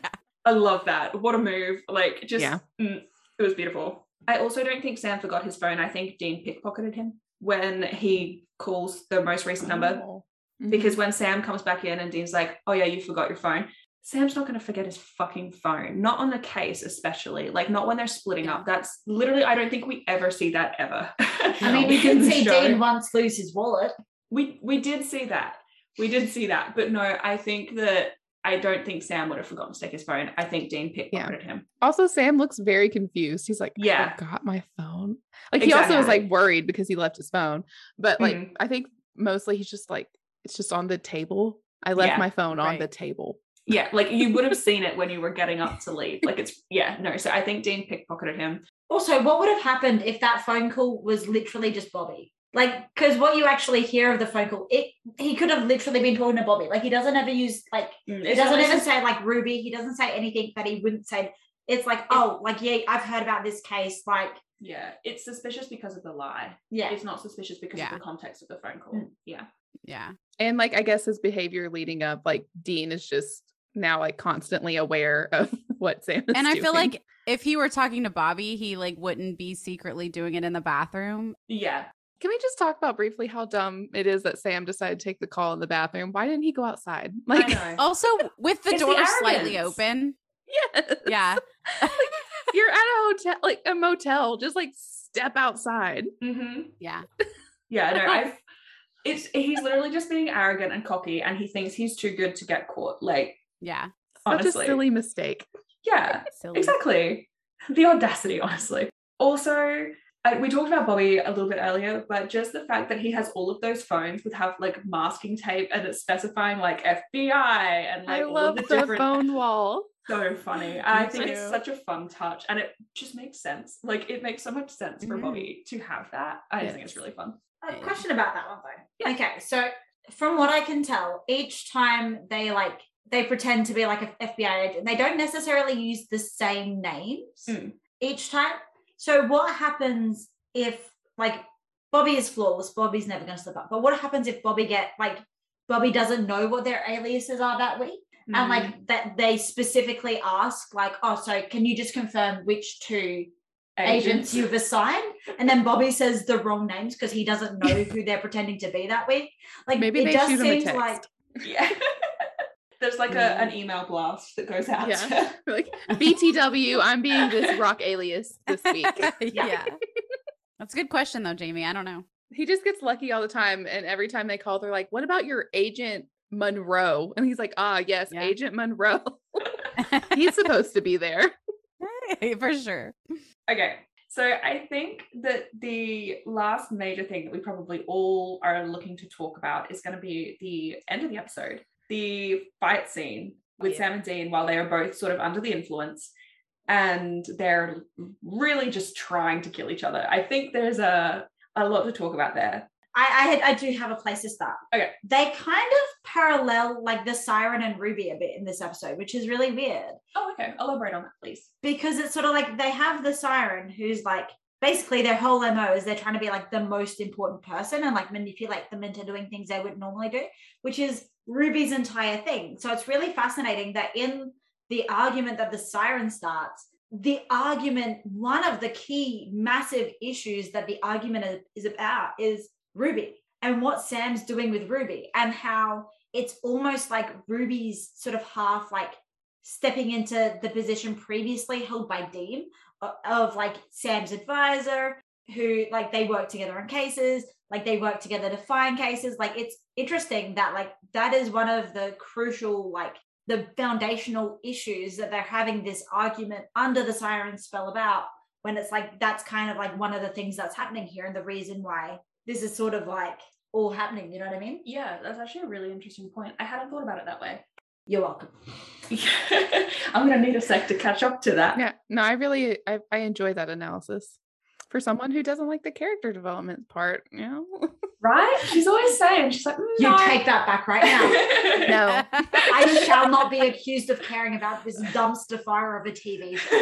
I love that. What a move. Like, just, Yeah. mm, it was beautiful. I also don't think Sam forgot his phone. I think Dean pickpocketed him when he calls the most recent number. Oh. Mhm. Because when Sam comes back in and Dean's like, oh, yeah, you forgot your phone. Sam's not going to forget his fucking phone. Not on the case, especially. Like, not when they're splitting up. That's literally, I don't think we ever see that ever. <laughs> I mean, we <laughs> in did see show. Dean once lose his wallet. We we did see that. We did see that. But no, I think that I don't think Sam would have forgotten to take his phone. I think Dean pickpocketed him. Also, Sam looks very confused. He's like, Yeah. I forgot my phone. Like he also was like worried because he left his phone. But like Mhm. I think mostly he's just like, it's just on the table. I left Yeah. my phone on the table. Yeah, like you would have seen <laughs> it when you were getting up to leave. Like it's yeah, no. So I think Dean pickpocketed him. Also, what would have happened if that phone call was literally just Bobby? Like, because what you actually hear of the phone call, it he could have literally been talking to Bobby. Like, he doesn't ever use like Mm, he doesn't not- even say like Ruby. He doesn't say anything that he wouldn't say. It's like, oh, like yeah, I've heard about this case. Like, yeah, it's suspicious because of the lie. yeah, It's not suspicious because Yeah. of the context of the phone call. Mm. Yeah. Yeah. And like I guess his behavior leading up, like Dean is just now like constantly aware of <laughs> what Sam is And I feel like if he were talking to Bobby, he like wouldn't be secretly doing it in the bathroom. Yeah. Can we just talk about briefly how dumb it is that Sam decided to take the call in the bathroom? Why didn't he go outside? <laughs> Like, <laughs> Also, with the It's the door slightly open. yes. Yeah. <laughs> You're at a hotel, like a motel. Just like step outside. hmm Yeah. Yeah, no, I've it's he's literally just being arrogant and cocky and he thinks he's too good to get caught. Like, Yeah. Such a silly mistake. Yeah. Silly. Exactly. The audacity, honestly. Also, uh, we talked about Bobby a little bit earlier, but just the fact that he has all of those phones with have like masking tape and it's specifying like FBI and like I all love of the, the different. phone wall. <laughs> So funny. I think it's such a fun touch, and it just makes sense. Like it makes so much sense for Mhm. Bobby to have that. I just think it's really fun. a question about that one though. Yeah. Okay, so from what I can tell, each time they like they pretend to be like an FBI agent, they don't necessarily use the same names Mm. each time. So what happens if like Bobby is flawless, Bobby's never gonna slip up. But what happens if Bobby get like Bobby doesn't know what their aliases are that week? And Mm. like that they specifically ask, like, oh, so can you just confirm which two agents you've assigned and then bobby says the wrong names because he doesn't know <laughs> who they're pretending to be that week like Maybe it they just shoot him a seems like yeah. <laughs> There's like a, an email blast that goes out. Yeah. <laughs> like BTW, I'm being this rock alias this <laughs> week. <laughs> yeah. That's a good question though, Jamie. I don't know. he just gets lucky all the time. And every time they call, they're like, What about your agent Monroe? And he's like, Ah, yes, Yeah. Agent Monroe. he's supposed to be there. Hey, For sure. Okay. So I think that the last major thing that we probably all are looking to talk about is going to be the end of the episode, the fight scene with yeah. Sam and Dean while they are both sort of under the influence and they're really just trying to kill each other. I think there's a a lot to talk about there. I, I I do have a place to start. Okay. They kind of parallel like the siren and Ruby a bit in this episode, which is really weird Oh, okay. Elaborate on that, please. because it's sort of like they have the siren who's like basically their whole MO is they're trying to be like the most important person and like manipulate them into doing things they wouldn't normally do, which is Ruby's entire thing. So it's really fascinating that in the argument that the siren starts, the argument, one of the key massive issues that the argument is- is about is Ruby and what Sam's doing with Ruby and how it's almost like Ruby's sort of half like stepping into the position previously held by Dean of, like Sam's advisor, who like they work together on cases, like they work together to find cases. Like it's interesting that like that is one of the crucial like the foundational issues that they're having this argument under the siren spell about when it's like that's kind of like one of the things that's happening here and the reason why this is sort of like all happening you know what i mean Yeah, that's actually a really interesting point. I hadn't thought about it that way. You're welcome <laughs> I'm gonna need a sec to catch up to that. Yeah. No, I really I, I enjoy that analysis. For someone who doesn't like the character development part, you know. <laughs> Right? She's always saying, she's like, mm, you no. take that back right now <laughs> No. i shall not be accused of caring about this dumpster fire of a tv show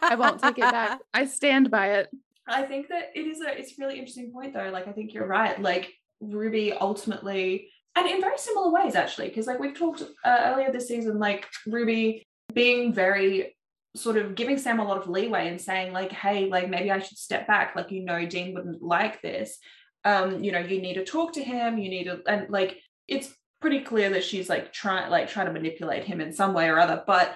I won't take it back. I stand by it. I think that it is a it's a really interesting point though. Like I think you're right. Like Ruby ultimately and in very similar ways actually, because like we've talked uh, earlier this season, like Ruby being very sort of giving Sam a lot of leeway and saying like, hey, like maybe I should step back. Like you know, Dean wouldn't like this. Um, you know, you need to talk to him. You need to and like it's pretty clear that she's like trying like trying to manipulate him in some way or other. But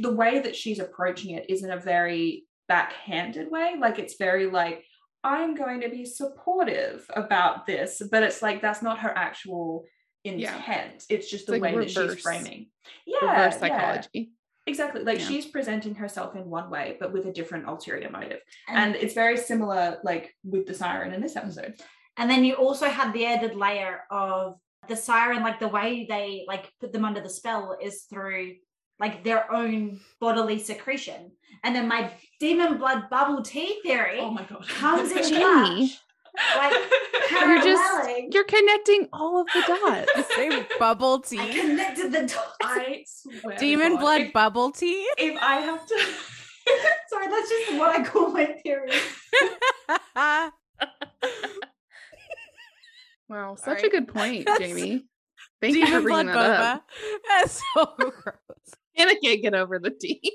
the way that she's approaching it is in a very backhanded way. Like it's very like, I'm going to be supportive about this, but it's like that's not her actual Yeah. intent. It's just the like way that she's framing. Yeah, Reverse yeah. psychology. Exactly. Like Yeah. she's presenting herself in one way, but with a different ulterior motive. and, And it's very similar, like with the siren in this episode. and then you also had the added layer of the siren like the way they like put them under the spell is through like their own bodily secretion and then my demon blood bubble tea theory Oh my god. comes <laughs> in Jamie. Clutch like <laughs> You're just you're connecting all of the dots. <laughs> Say bubble <laughs> I tea. connected the dots. I swear. Demon God, blood If, bubble tea. if I have to Sorry, that's just what I call my theory. Wow, such a good point, That's- Jamie. Thank you for Demon blood bringing that up. That's so gross. And I can't get over the tea.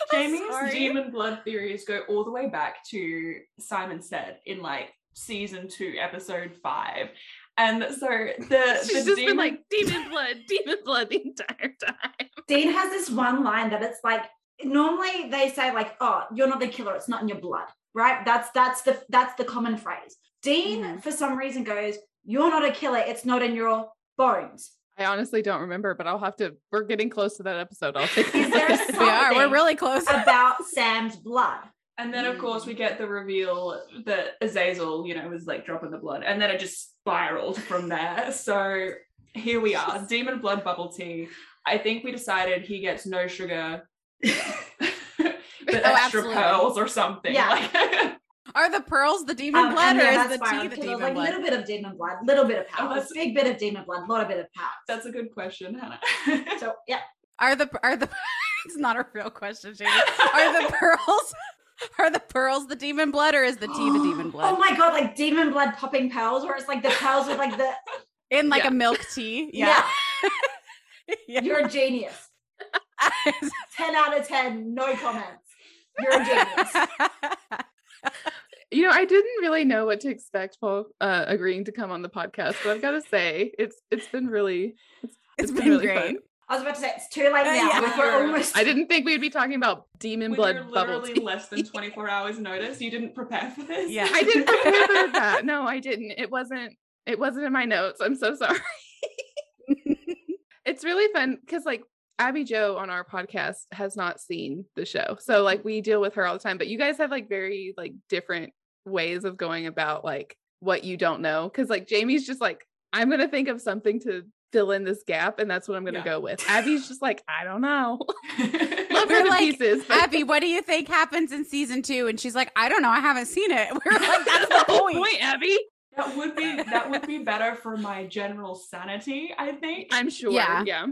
<laughs> Jamie's sorry. demon blood theories go all the way back to Simon Said in like season two, episode five. And so the, <laughs> She's the just demon, been like demon blood, <laughs> demon blood the entire time. Dean has this one line that it's like normally they say like, "Oh, you're not the killer; it's not in your blood." Right? That's that's the that's the common phrase. Dean, Mhm. for some reason, goes, "You're not a killer; it's not in your bones." I honestly don't remember, but I'll have to. We're getting close to that episode. I'll take. Is there a look at it. We are. We're really close. About Sam's blood. and then of course we get the reveal that Azazel, you know, was like dropping the blood, and then it just spiraled from there. So here we are, demon blood bubble tea. I think we decided he gets no sugar, <laughs> <laughs> but Oh, extra absolutely. pearls or something. Yeah. Like- <laughs> Are the pearls the demon Um, blood and or yeah, is the tea the demon like blood? A little bit of demon blood, a little bit of Oh, power, that's- big bit of demon blood, a lot of bit of power. That's a good question, Hannah. So yeah, Are the are the <laughs> it's not a real question, Jamie. Are the <laughs> pearls are the pearls the demon blood or is the tea the <gasps> demon blood? Oh my god, like demon blood popping pearls, where it's like the pearls with like the <laughs> In like Yeah. a milk tea. yeah. Yeah. You're a genius. Ten out of ten, no comments. You're a genius. You know, I didn't really know what to expect while uh, agreeing to come on the podcast, but I've got to say, it's it's been really it's, It's been really great. fun. I was about to say it's too late Uh, now. yeah. We're almost. I didn't think we'd be talking about demon With blood your bubble literally tea. less than 24 hours notice, you didn't prepare for this. Yeah. I didn't prepare for <laughs> that. No, I didn't. It wasn't. It wasn't in my notes. I'm so sorry. <laughs> it's really fun because like Abby Joe on our podcast has not seen the show, so like we deal with her all the time. But you guys have like very like different ways of going about like what you don't know. Because like Jamie's just like I'm gonna think of something to fill in this gap, and that's what I'm gonna Yeah. go with. <laughs> Abby's just like I don't know. <laughs> Love We're her like, pieces. but- Abby, what do you think happens in season two? And she's like, I don't know. I haven't seen it. <laughs> We're like, that's the whole point. Abby. that would be that would be better for my general sanity, I think. I'm sure. Yeah. yeah.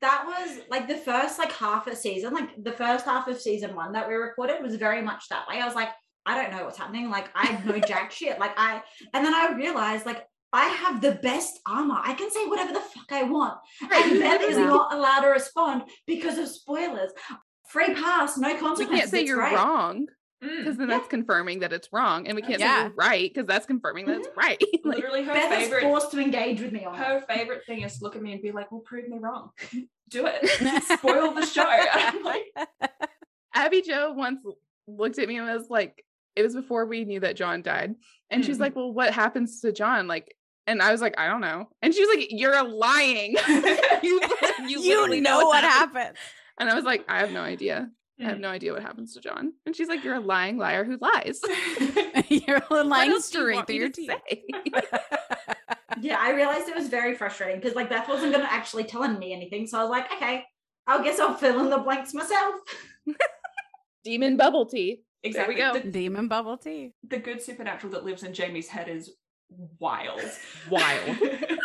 that was like the first like half of season, like the first half of season one that we recorded was very much that way. I was like, I don't know what's happening. Like I know jack shit. Like I, and then I realized like I have the best armor. I can say whatever the fuck I want, and Beth is Yeah. not allowed to respond because of spoilers. Free pass, no consequences. We can't say It's you're great. wrong. Mm. because then Yeah. that's confirming that it's wrong, and we can't say you're right because that's confirming that it's right. <laughs> Like, Literally, her Beth is favorite forced to engage with me on her it. favorite thing is to look at me and be like, "Well, prove me wrong. <laughs> Do it. <laughs> Spoil the show." I'm like, Abby Joe once looked at me and was like, it was before we knew that John died. And she's Mhm. like, Well, what happens to John? Like, and I was like, I don't know. And she was like, You're lying. <laughs> you, <laughs> you, you literally know what happened." happened. And I was like, I have no idea. I have Mm. no idea what happens to John. And she's like, You're a lying liar who lies. <laughs> You're What lying else straight through your teeth. Yeah, I realized it was very frustrating because like Beth wasn't gonna actually tell me anything. So I was like, okay, I guess I'll fill in the blanks myself. Demon bubble tea. Exactly. go. The, Demon bubble tea. the good supernatural that lives in Jamie's head is wild. <laughs> Wild. <laughs>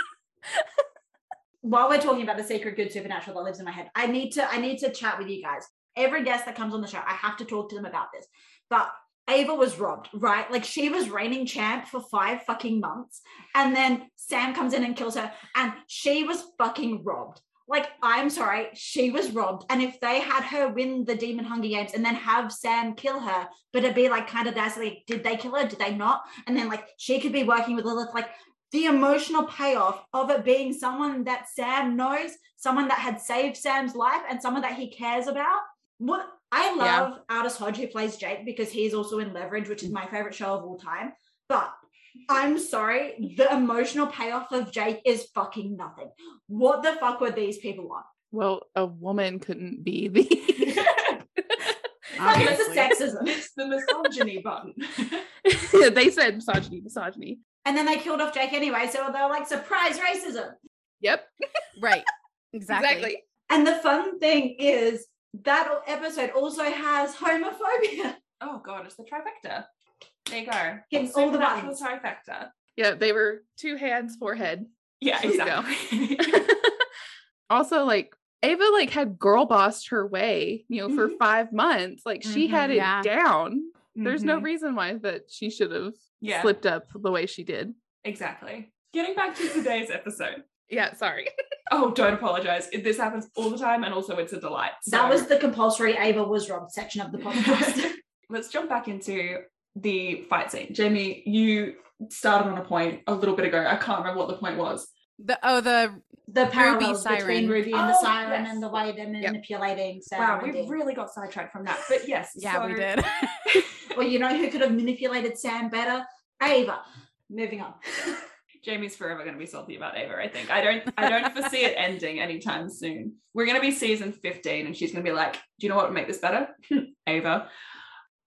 While we're talking about the secret good supernatural that lives in my head, I need to I need to chat with you guys. Every guest that comes on the show, I have to talk to them about this. But Ava was robbed, right? Like she was reigning champ for five fucking months. And then Sam comes in and kills her, and she was fucking robbed. Like, I'm sorry, she was robbed. And if they had her win the Demon Hunger Games and then have Sam kill her, but it'd be like kind of that's like, did they kill her? Did they not? And then like she could be working with Lilith, like the emotional payoff of it being someone that Sam knows, someone that had saved Sam's life, and someone that he cares about. What I Yeah. love Aldis Hodge, who plays Jake, because he's also in Leverage, which is my favorite show of all time. But I'm sorry, the emotional payoff of Jake is fucking nothing. What the fuck were these people on? Well, a woman couldn't be the. <laughs> Like, it's Obviously. a sexism. it's the misogyny button. <laughs> they said misogyny, misogyny. And then they killed off Jake anyway, so they were like, surprise racism. Yep, Right. <laughs> Exactly. exactly. And the fun thing is that episode also has homophobia. oh god, it's the trifecta. There you go. Hitting all the Supernatural buttons. trifecta. Yeah, they were two hands, forehead. Yeah, There you go. exactly. <laughs> also, like Ava, like had girl bossed her way, you know, for Mhm. five months. Like she had Mhm. it Yeah. down. There's no Mhm. reason why that she should have Yeah. slipped up the way she did. Exactly. Getting back to today's episode. Yeah, sorry. <laughs> Oh, don't apologize. This happens all the time, and also it's a delight. That was the compulsory Ava was robbed section of the <laughs> podcast. Let's jump back into the fight scene. Jamie, you started on a point a little bit ago. I can't remember what the point was. The oh the the parallels siren. between Ruby and the Oh, siren yes. and the way they're manipulating Sam. wow, we Dean. really got sidetracked from that. But yes, <laughs> yeah we did. <laughs> Well, you know who could have manipulated Sam better? Ava. Moving on. <laughs> Jamie's forever going to be salty about Ava. I think I don't. I don't foresee it ending anytime soon. We're going to be season fifteen, and she's going to be like, "Do you know what would make this better, Ava?"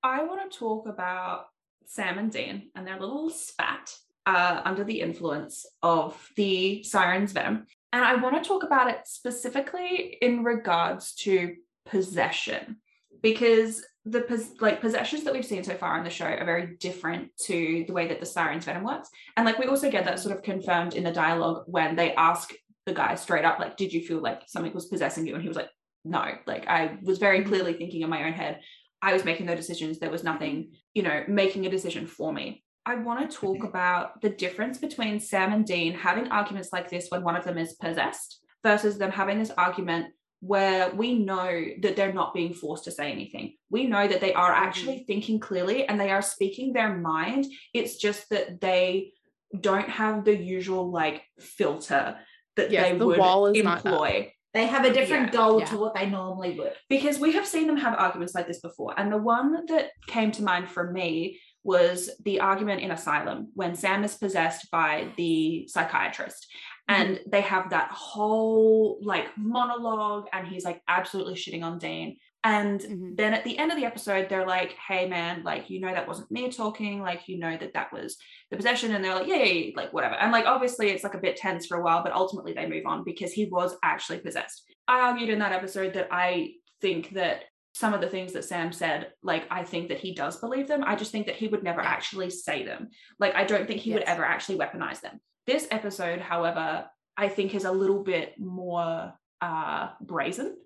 I want to talk about Sam and Dean and their little spat uh, under the influence of the siren's venom, and I want to talk about it specifically in regards to possession, because the pos- like possessions that we've seen so far in the show are very different to the way that the siren's venom works. And like we also get that sort of confirmed in the dialogue when they ask the guy straight up, like, did you feel like something was possessing you? And he was like, no, like I was very clearly thinking in my own head. I was making the decisions. There was nothing, you know, making a decision for me. I want to talk about the difference between Sam and Dean having arguments like this when one of them is possessed versus them having this argument where we know that they're not being forced to say anything. We know that they are mm-hmm. actually thinking clearly and they are speaking their mind. It's just that they don't have the usual like filter that Yes, they the would wall is not employ They have a different Yeah. goal Yeah. to what they normally would. because we have seen them have arguments like this before. And the one that came to mind for me was the argument in Asylum when Sam is possessed by the psychiatrist. Mm-hmm. And they have that whole like monologue, and he's like absolutely shitting on Dean. And Mhm. then at the end of the episode, they're like, hey, man, like, you know, that wasn't me talking. Like, you know, that that was the possession. And they're like, yeah, yeah, yeah, like, whatever. And like, obviously, it's like a bit tense for a while, but ultimately they move on because he was actually possessed. I argued in that episode that I think that some of the things that Sam said, like, I think that he does believe them. I just think that he would never Yeah. actually say them. Like, I don't think he would ever actually weaponize them. This episode, however, I think is a little bit more uh brazen.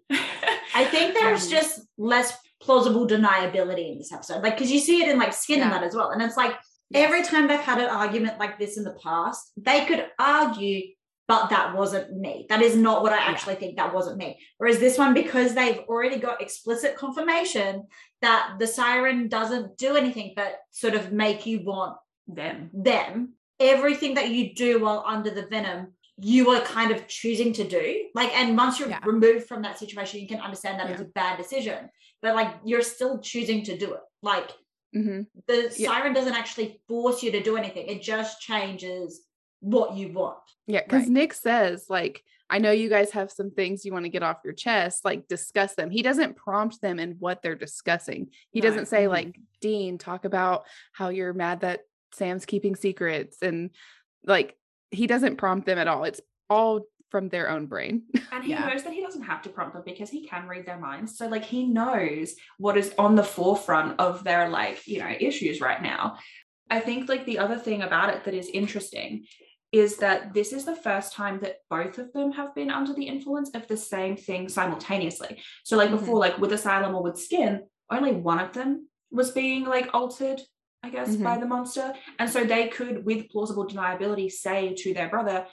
I think <laughs> there's Um, just less plausible deniability in this episode. Like, because you see it in like skin and that as well. And it's like every time they've had an argument like this in the past, they could argue but that wasn't me. That is not what I actually think. That wasn't me. Whereas this one, because they've already got explicit confirmation that the siren doesn't do anything but sort of make you want Them. them, everything that you do while under the venom, you are kind of choosing to do. Like, and once you're Yeah. removed from that situation, you can understand that it's a bad decision, but like you're still choosing to do it. Like, Mhm. the Yeah. siren doesn't actually force you to do anything, it just changes what you want. Yeah, because Right. Nick says, like, I know you guys have some things you want to get off your chest, like discuss them. He doesn't prompt them in what they're discussing. He No. doesn't say, like, Dean, talk about how you're mad that Sam's keeping secrets. And like, he doesn't prompt them at all. It's all from their own brain. <laughs> And he Yeah. knows that he doesn't have to prompt them because he can read their minds. So like he knows what is on the forefront of their like, you know, issues right now. I think like the other thing about it that is interesting is that this is the first time that both of them have been under the influence of the same thing simultaneously. So like Mhm. before, like with Asylum or with Skin, only one of them was being like altered, I guess, by mm-hmm. the monster. And so they could, with plausible deniability, say to their brother,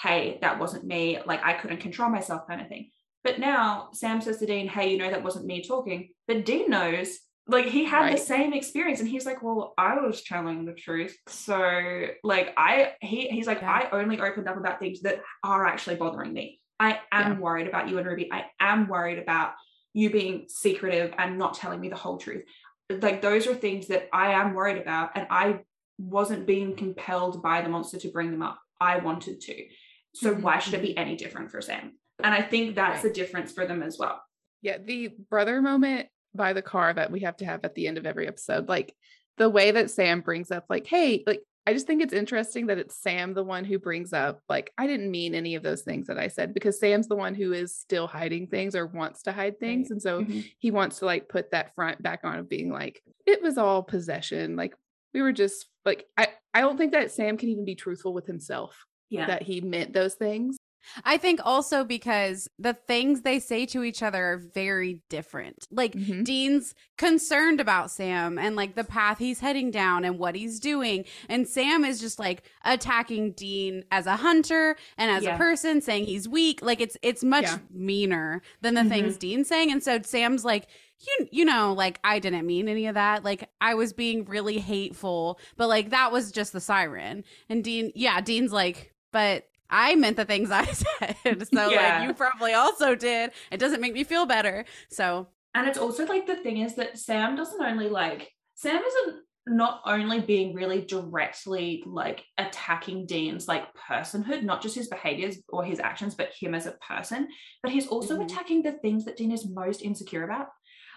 hey, that wasn't me, like I couldn't control myself, kind of thing. But now Sam says to Dean, hey, you know, that wasn't me talking. But Dean knows, like, he had the same experience. And he's like, well, I was telling the truth. So, like, I, he, he's like, Yeah. I only opened up about things that are actually bothering me. I am Yeah. worried about you and Ruby. I am worried about you being secretive and not telling me the whole truth. Like, those are things that I am worried about. And I wasn't being compelled by the monster to bring them up. I wanted to. So Mhm, why should it be any different for Sam? And I think that's Right. the difference for them as well. Yeah, the brother moment by the car that we have to have at the end of every episode, like the way that Sam brings up, like, hey, like, I just think it's interesting that it's Sam the one who brings up, like, I didn't mean any of those things that I said because Sam's the one who is still hiding things or wants to hide things. And so Mhm. he wants to like put that front back on of being like, it was all possession. Like, we were just like, I, I don't think that Sam can even be truthful with himself Yeah. that he meant those things. I think also because the things they say to each other are very different. Like Mhm. Dean's concerned about Sam and like the path he's heading down and what he's doing. And Sam is just like attacking Dean as a hunter and as Yeah. a person, saying he's weak. Like it's it's much Yeah. meaner than the Mhm. things Dean's saying. And so Sam's like, you you know, like I didn't mean any of that. Like I was being really hateful, but like that was just the siren. And Dean, yeah, Dean's like, but I meant the things <laughs> I said. So Yeah. like you probably also did. It doesn't make me feel better. So And it's also like the thing is that Sam doesn't only like Sam isn't not only being really directly like attacking Dean's like personhood, not just his behaviors or his actions, but him as a person, but he's also Mhm. attacking the things that Dean is most insecure about.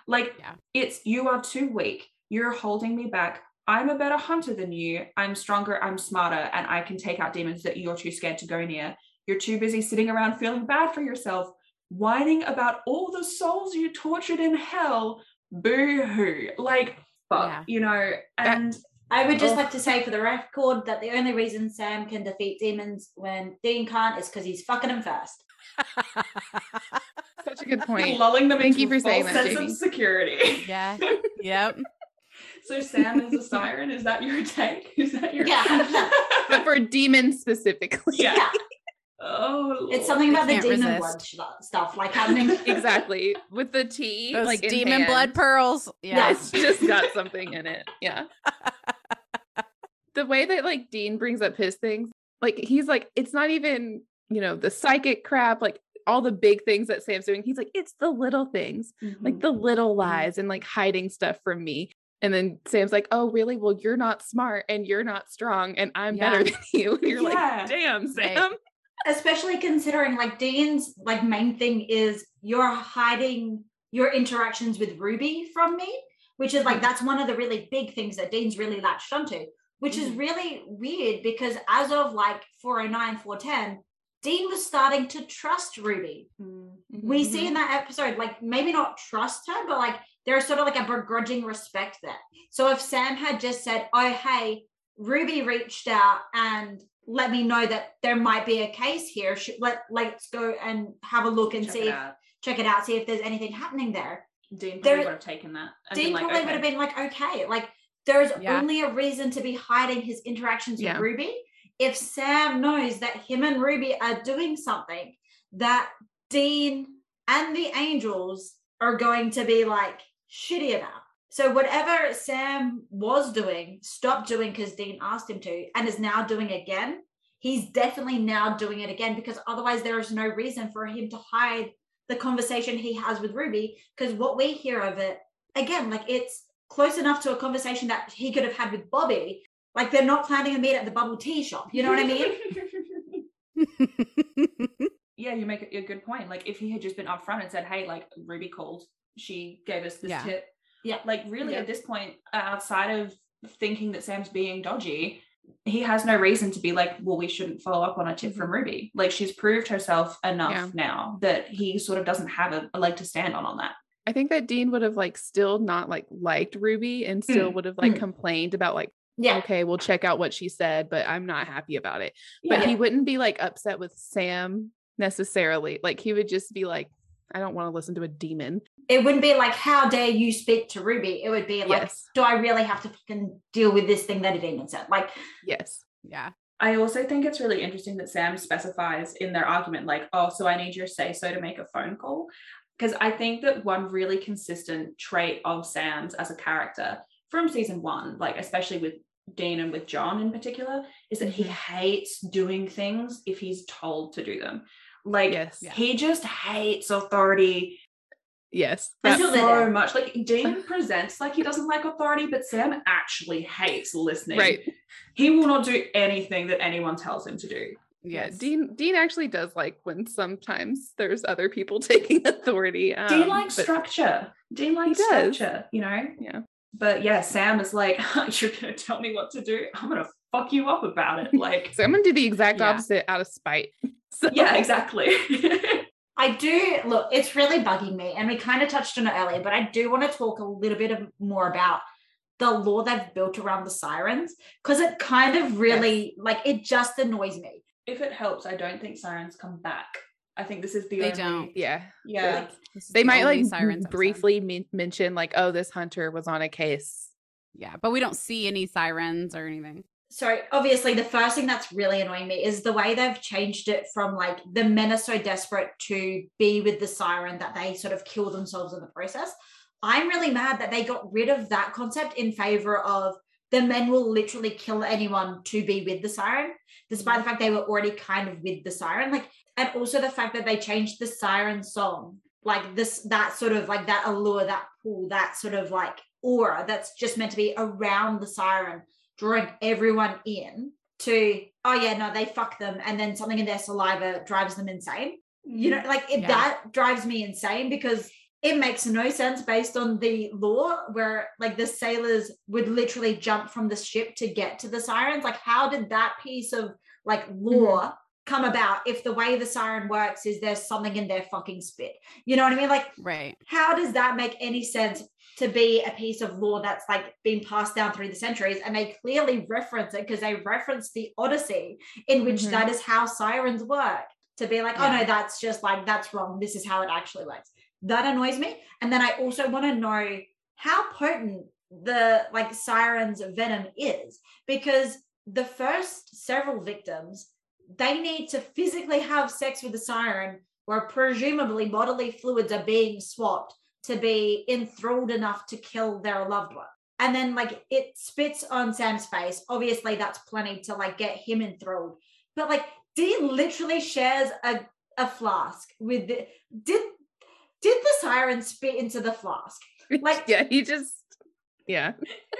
Like Yeah. it's you are too weak, you're holding me back. I'm a better hunter than you. I'm stronger, I'm smarter, and I can take out demons that you're too scared to go near. You're too busy sitting around feeling bad for yourself, whining about all the souls you tortured in hell. Boo hoo. Like, fuck, Yeah. you know, and I would just Oh. like to say for the record that the only reason Sam can defeat demons when Dean can't is because he's fucking him first. <laughs> Such a good point. lulling them Thank into you for a saying false that, sense Jamie. of security. yeah. <laughs> Yep. So Sam is a siren. Is that your take? <laughs> Is that your Yeah, <laughs> but for demons specifically. Yeah. Yeah. Oh, It's something about the demon resist. blood stuff like happening. <laughs> exactly. With the tea, Those like demon hand. blood pearls. Yeah. Yeah. It's just got something in it. Yeah. the way that like Dean brings up his things, like he's like, it's not even, you know, the psychic crap, like all the big things that Sam's doing. He's like, it's the little things, Mm-hmm. like the little lies and like hiding stuff from me. And then Sam's like, oh, really? Well, you're not smart and you're not strong and I'm better than <laughs> you. And you're Yeah. like, damn, Right. Sam. especially considering like Dean's like main thing is you're hiding your interactions with Ruby from me, which is like mm-hmm. that's one of the really big things that Dean's really latched onto, which is mm-hmm. really weird because as of like 409, 410, Dean was starting to trust Ruby. Mm-hmm. We see mm-hmm. in that episode, like maybe not trust her, but like there's sort of like a begrudging respect there. So if Sam had just said, Oh, hey, Ruby reached out and let me know that there might be a case here. Let let's go and have a look and Check see it if out. check it out, see if there's anything happening there. Dean probably There- would have taken that. Dean like, probably okay. would have been like, okay, like there's Yeah. only a reason to be hiding his interactions Yeah. with Ruby if Sam knows that him and Ruby are doing something that Dean and the angels are going to be like shitty about. So whatever Sam was doing, stopped doing because Dean asked him to, and is now doing again, he's definitely now doing it again because otherwise there is no reason for him to hide the conversation he has with Ruby. Because what we hear of it, again, like it's close enough to a conversation that he could have had with Bobby. Like they're not planning a meet at the bubble tea shop. You know what I mean? <laughs> <laughs> yeah, you make a good point. Like if he had just been upfront and said, "Hey, like Ruby called, she gave us this Yeah. tip." Yeah. Like really, Yeah. at this point, outside of thinking that Sam's being dodgy, he has no reason to be like, "Well, we shouldn't follow up on a tip from Ruby." Like she's proved herself enough Yeah. now that he sort of doesn't have a, a leg to stand on on that. I think that Dean would have like still not like liked Ruby and still Mm, would have like mm. complained about like, yeah. okay, we'll check out what she said, but I'm not happy about it. Yeah. But he wouldn't be like upset with Sam necessarily. Like he would just be like, I don't want to listen to a demon. It wouldn't be like, how dare you speak to Ruby? It would be like, Yes. do I really have to fucking deal with this thing that a demon said? Like, Yes. yeah. I also think it's really interesting that Sam specifies in their argument, like, oh, so I need your say so to make a phone call. Because I think that one really consistent trait of Sam's as a character from season one, like, especially with Dean and with John in particular, is that he Mhm. hates doing things if he's told to do them. Like, Yes. He just hates authority Yes. Until so much. Like, Dean presents like he doesn't like authority, but Sam actually hates listening. right. He will not do anything that anyone tells him to do. Yeah. Yes. Dean Dean actually does like when sometimes there's other people <laughs> taking authority. Um, Dean likes structure. Dean likes structure, you know? Yeah. But yeah, Sam is like, <laughs> you're gonna tell me what to do. I'm gonna fuck you up about it. <laughs> Like, So I'm gonna do the exact Yeah. opposite out of spite. <laughs> So yeah, exactly. <laughs> I do look, it's really bugging me, and we kind of touched on it earlier, but I do want to talk a little bit of, more about the lore they've built around the sirens because it kind of really like it just annoys me. if it helps, I don't think sirens come back. I think this is the They only- don't. Yeah. Yeah. Like, They the might like sirens briefly men- mention like, oh, this hunter was on a case. Yeah, but we don't see any sirens or anything. So obviously the first thing that's really annoying me is the way they've changed it from like the men are so desperate to be with the siren that they sort of kill themselves in the process. I'm really mad that they got rid of that concept in favor of the men will literally kill anyone to be with the siren, despite the fact they were already kind of with the siren. Like, and also the fact that they changed the siren song, like this, that sort of like that allure, that pull, that sort of like aura that's just meant to be around the siren, drawing everyone in to, oh yeah, no, they fuck them. And then something in their saliva drives them insane you know like it, Yeah. that drives me insane because it makes no sense based on the lore where like the sailors would literally jump from the ship to get to the sirens like how did that piece of like lore mm-hmm. Come about if the way the siren works is there's something in their fucking spit. You know what i mean? Like Right. how does that make any sense to be a piece of lore that's like been passed down through the centuries and they clearly reference it because they reference the odyssey in which Mhm. that is how sirens work to be like oh no that's just like that's wrong. This is how it actually works. That annoys me. And then i also want to know how potent the like sirens venom is because the first several victims they need to physically have sex with the siren where presumably bodily fluids are being swapped to be enthralled enough to kill their loved one. And then like it spits on Sam's face. Obviously, that's plenty to like get him enthralled. But like Dean literally shares a, a flask with the did did the siren spit into the flask? <laughs> Like- yeah, he just yeah.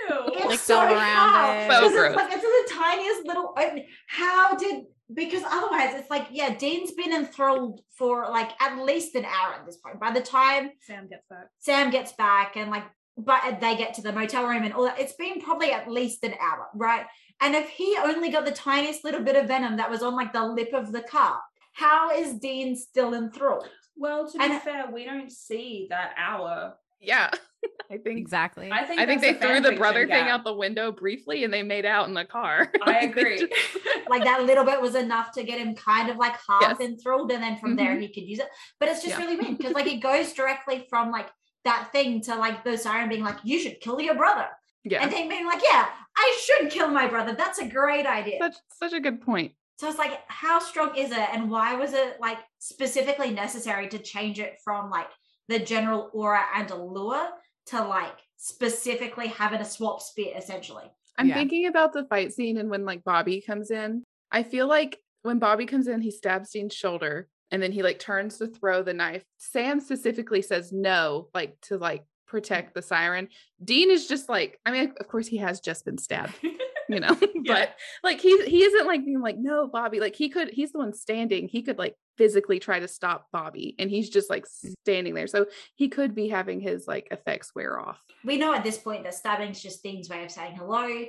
It's Licked so around how? it. So gross. it's like it's the tiniest little opening. How did because otherwise it's like yeah, Dean's been enthralled for like at least an hour at this point. By the time Sam gets back. Sam gets back and like but they get to the motel room and all that, it's been probably at least an hour, right? And if he only got the tiniest little bit of venom that was on like the lip of the cup, how is Dean still enthralled? Well, to be And- fair, we don't see that hour. Yeah. <laughs> I think Exactly. I think I think they threw the fiction brother thing gap. out the window briefly and they made out in the car. <laughs> I Like, agree. just- <laughs> like that little bit was enough to get him kind of like half Yes. enthralled and then from there mm-hmm. he could use it but it's just Yeah. really weird because like it goes directly from like that thing to like the siren being like you should kill your brother yeah. and then being like yeah I should kill my brother. That's a great idea. Such such a good point. So it's like, how strong is it? And why was it like specifically necessary to change it from like the general aura and allure to like specifically having a swap spit essentially? I'm Yeah. thinking about the fight scene and when like Bobby comes in. I feel like when Bobby comes in, he stabs Dean's shoulder and then he like turns to throw the knife. Sam specifically says no, like to like protect the siren. Dean is just like, I mean, of course he has just been stabbed, <laughs> you know, <laughs> Yeah. but like he he isn't like being like, no, Bobby. Like he could, he's the one standing. He could like physically try to stop Bobby and he's just like standing there. So he could be having his like effects wear off. We know at this point that stabbing's just Dean's way of saying hello. <laughs>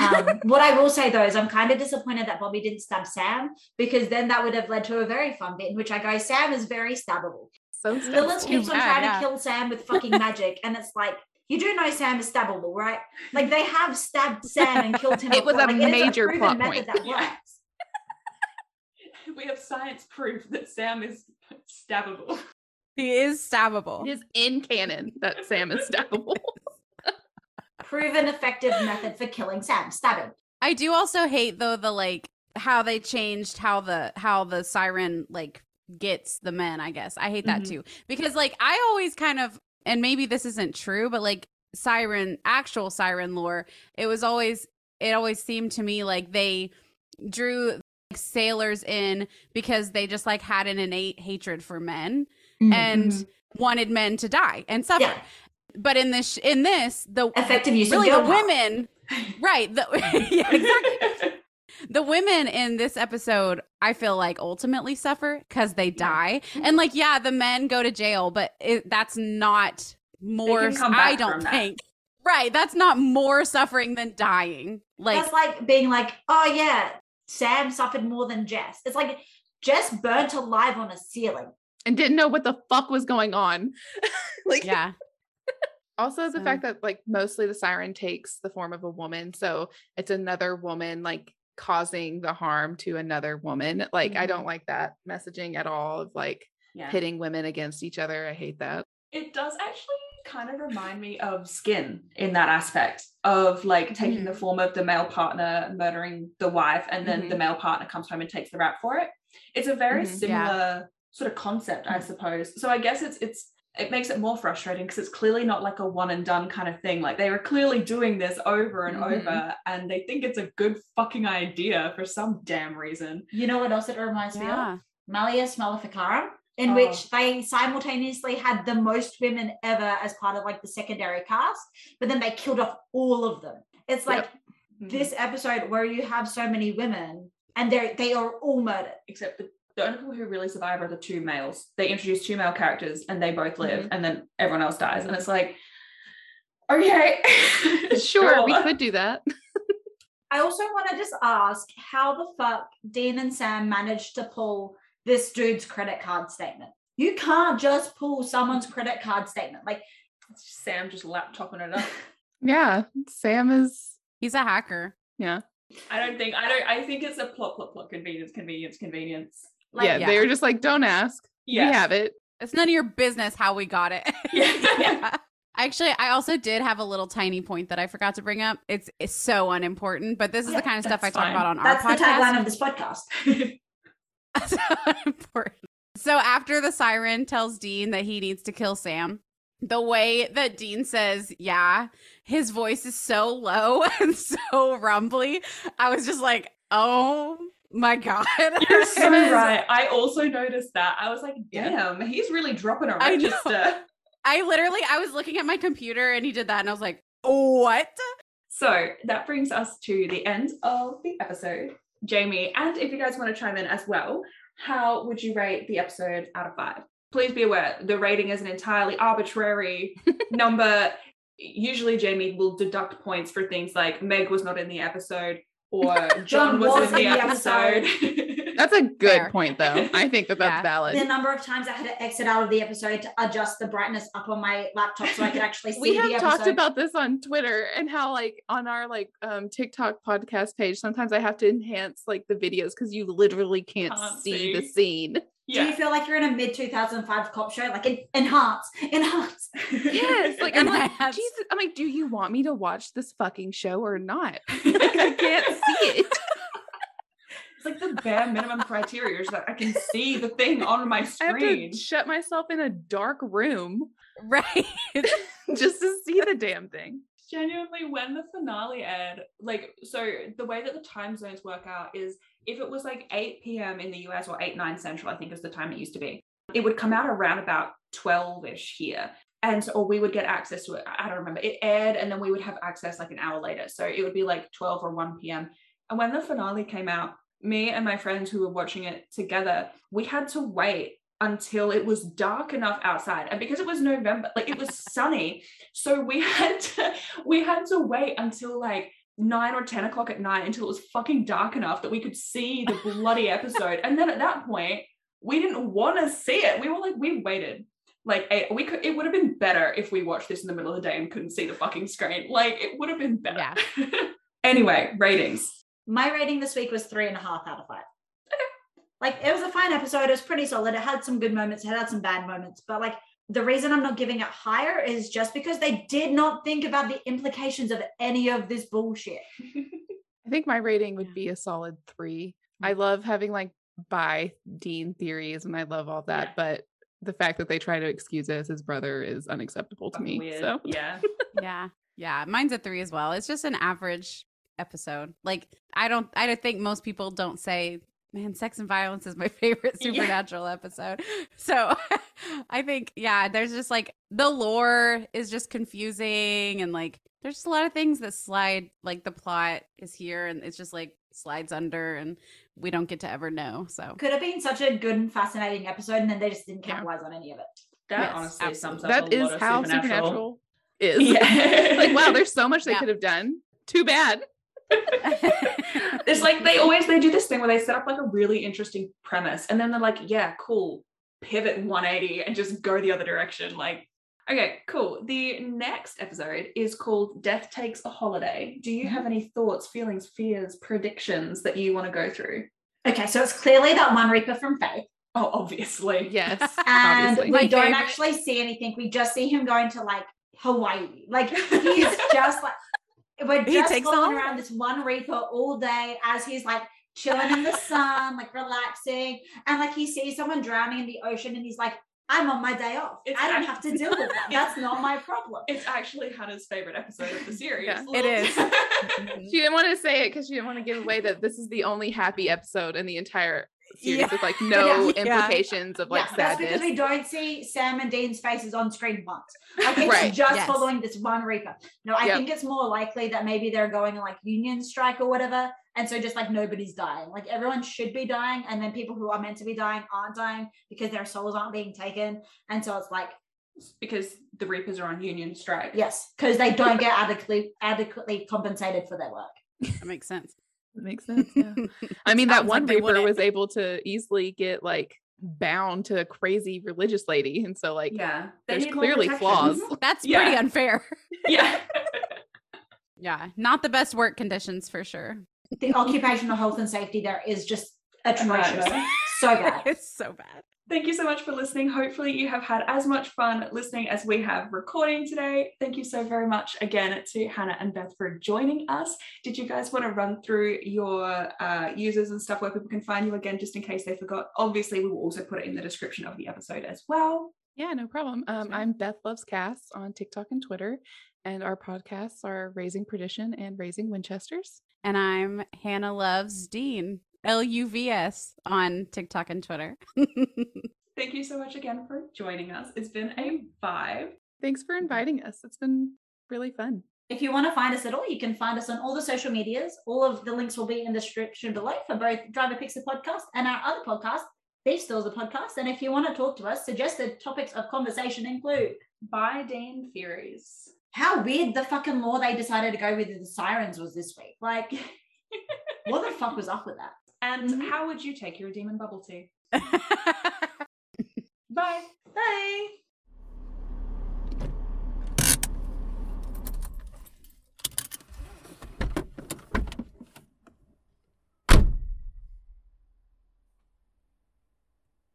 Um, what I will say though is I'm kind of disappointed that Bobby didn't stab Sam because then that would have led to a very fun bit in which I go, Sam is very stabbable. So Lilith keeps on trying yeah. to kill Sam with <laughs> fucking magic, and it's like you do know Sam is stabbable, right? Like they have stabbed Sam and killed him. <laughs> It was before. a Like, major proven plot point. that works. <laughs> we have science proof that Sam is stabbable. He is stabbable. It is in canon that Sam is stabbable. Proven effective method for killing Sam, stabbing. I do also hate though the like how they changed how the how the siren like gets the men, I guess. I hate that Mhm. too. Because like I always kind of and maybe this isn't true, but like siren actual siren lore, it was always it always seemed to me like they drew like, sailors in because they just like had an innate hatred for men and Mhm. wanted men to die and suffer. Yeah. But in this in this the Effective use really of the power. women right the, <laughs> yeah, exactly <laughs> the women in this episode i feel like ultimately suffer because they die mm-hmm. and like yeah the men go to jail but it, that's not more can come i don't from that. think right that's not more suffering than dying like That's like being like, oh yeah, Sam suffered more than Jess. It's like Jess burnt alive on a ceiling. and didn't know what the fuck was going on. <laughs> like yeah also the So- fact that like mostly the siren takes the form of a woman. So it's another woman like causing the harm to another woman. Like I don't mm-hmm. like that messaging at all of like yeah. pitting women against each other. I hate that. It does actually kind of remind me of Skin in that aspect of like taking the mm-hmm. form of the male partner murdering the wife, and then the mm-hmm. male partner comes home and takes the rap for it. It's a very Mhm. Yeah. similar sort of concept, I suppose. So I guess it's it's it makes it more frustrating because it's clearly not like a one and done kind of thing. Like they were clearly doing this over and Mhm. over, and they think it's a good fucking idea for some damn reason. You know what else it reminds me of? yeah Malleus Maleficarum, in Oh. which they simultaneously had the most women ever as part of like the secondary cast, but then they killed off all of them. It's like Mhm. this episode where you have so many women and they they are all murdered. except the, the only people who really survive are the two males. They introduce two male characters and they both live, mm-hmm. and then everyone else dies. And it's like, okay, <laughs> Sure, we could do that. I also want to just ask how the fuck Dean and Sam managed to pull this dude's credit card statement. You can't just pull someone's credit card statement. Like Sam just laptoping it up. <laughs> Yeah. Sam is he's a hacker yeah. I don't think I don't. I think it's a plot, plot, plot. Convenience, convenience, convenience. Like, yeah, yeah. They were just like, don't ask. We have it. it's none of your business how we got it <laughs> <laughs> Yeah. Actually, I also did have a little tiny point that I forgot to bring up. It's it's so unimportant, but this is Yeah, the kind of stuff I that's talk fine. about on our podcast. that's the podcast. tagline of this podcast. <laughs> so important. So after the siren tells Dean that he needs to kill Sam, the way that Dean says, yeah, his voice is so low and so rumbly. I was just like, oh my God. You're <laughs> so right. I also noticed that. I was like, Yeah. damn, he's really dropping a I register. I literally, I was looking at my computer and he did that and I was like, what? So that brings us to the end of the episode. Jamie, and if you guys want to chime in as well, how would you rate the episode out of five? Please be aware the rating is an entirely arbitrary <laughs> number. Usually, Jamie will deduct points for things like Meg was not in the episode or <laughs> John, John was, was in the in the episode. <laughs> That's a good Fair. point though. I think that that's Yeah. valid. the number of times I had to exit out of the episode to adjust the brightness up on my laptop so I could actually <laughs> see we the have episode. talked about this on Twitter and how like on our like um TikTok podcast page, sometimes I have to enhance like the videos because you literally can't Can't see the see. Scene. Do you feel like you're in a mid 2005 cop show? Like, en- enhance, enhance. Yes, like I'm like. Jesus. I'm like, do you want me to watch this fucking show or not? <laughs> Like I can't see it. It's like the bare minimum criteria is that I can see the thing on my screen. shut myself in a dark room right. <laughs> just to see the damn thing. Genuinely, when the finale aired, like, so the way that the time zones work out is if it was like 8 p.m. in the US or 8, 9 central, I think is the time it used to be, it would come out around about 12 ish here. And so, or we would get access to it. I don't remember. It aired and then we would have access like an hour later. So it would be like 12 or 1 p.m. And when the finale came out, me and my friends who were watching it together, we had to wait until it was dark enough outside. And because it was November, like it was sunny, so we had to <laughs> we had to wait until like nine or 10 o'clock at night until it was fucking dark enough that we could see the <laughs> bloody episode. And then at that point, we didn't want to see it. We were like, we waited. Like eight, we could it would have been better if we watched this in the middle of the day and couldn't see the fucking screen. Like it would have been better. Yeah. <laughs> anyway, ratings. My rating this week was three and a half out of five. Like it was a fine episode. It was pretty solid. It had some good moments. It had some bad moments. But like the reason I'm not giving it higher is just because they did not think about the implications of any of this bullshit. <laughs> I think my rating would be a solid three. Mm. I love having like bi Dean theories and I love all that, Yeah. but the fact that they try to excuse it as his brother is unacceptable to me. weird. So yeah. <laughs> yeah. Yeah. Mine's a three as well. It's just an average episode. Like I don't I don't think most people don't say, man, sex and violence is my <laughs> favorite <laughs> Yeah. supernatural episode. So <laughs> I think, yeah, there's just like the lore is just confusing and like there's just a lot of things that slide like the plot is here and it's just like slides under and we don't get to ever know. So Could have been such a good and fascinating episode, and then they just didn't Yeah. capitalize on any of it. That Yes, honestly sums up that a is lot of how supernatural. supernatural is. Yeah. like, wow, there's so much they Yeah. could have done. Too bad. <laughs> it's like they always they do this thing where they set up like a really interesting premise and then they're like yeah cool pivot 180 and just go the other direction like okay cool the next episode is called death takes a holiday do you have mm-hmm. any thoughts feelings fears predictions that you want to go through Okay, so it's clearly that one Reaper from Faith. oh obviously Yes. <laughs> and obviously. we My don't favorite. actually see anything. We just see him going to like Hawaii. Like <laughs> he's just like we're He just takes following around this one Reaper all day as he's like chilling in the <laughs> sun, like relaxing, and like he sees someone drowning in the ocean, and he's like, "I'm on my day off. It's I don't act- have to deal with that. <laughs> That's not my problem." it's actually hannah's favorite episode of the <laughs> series Yeah, it is. She didn't want to say it because she didn't want to give away that this is the only happy episode in the entire series Yeah. with like no Yeah. implications of like yeah, that's because we don't see Sam and Dean's faces on screen once. Like it's Right, just yes. following this one Reaper. No, I Yep. think it's more likely that maybe they're going on like union strike or whatever. And so just like nobody's dying. Like everyone should be dying. And then people who are meant to be dying aren't dying because their souls aren't being taken. And so it's like, because the reapers are on union strike yes, because they don't get adequately adequately compensated for their work. that makes sense. That makes sense. Yeah. <laughs> I mean, that Sounds like one they Reaper was able to easily get like bound to a crazy religious lady. And so, like, yeah there's clearly flaws. <laughs> That's Yeah. pretty unfair. <laughs> yeah Yeah. Not the best work conditions for sure. The occupational health and safety there is just atrocious. So bad. it's so bad. Thank you so much for listening. Hopefully, you have had as much fun listening as we have recording today. Thank you so very much again to Hannah and Beth for joining us. Did you guys want to run through your uh, users and stuff where people can find you again, just in case they forgot? Obviously, we will also put it in the description of the episode as well. Yeah, no problem. Um, I'm Beth Loves Cass on TikTok and Twitter, and our podcasts are Raising Perdition and Raising Winchesters. And I'm Hannah Loves Dean, L U V S, on TikTok and Twitter. <laughs> Thank you so much again for joining us. It's been a vibe. Thanks for inviting us. It's been really fun. If you want to find us at all, you can find us on all the social medias. All of the links will be in the description below for both Driver Picks the podcast and our other podcast, Beef Stores the podcast. And if you want to talk to us, suggested topics of conversation include Bi Dean Theories. how weird the fucking lore they decided to go with the sirens was this week. Like, <laughs> what the fuck was up with that? And Mhm. how would you take your demon bubble tea? <laughs> Bye. Bye.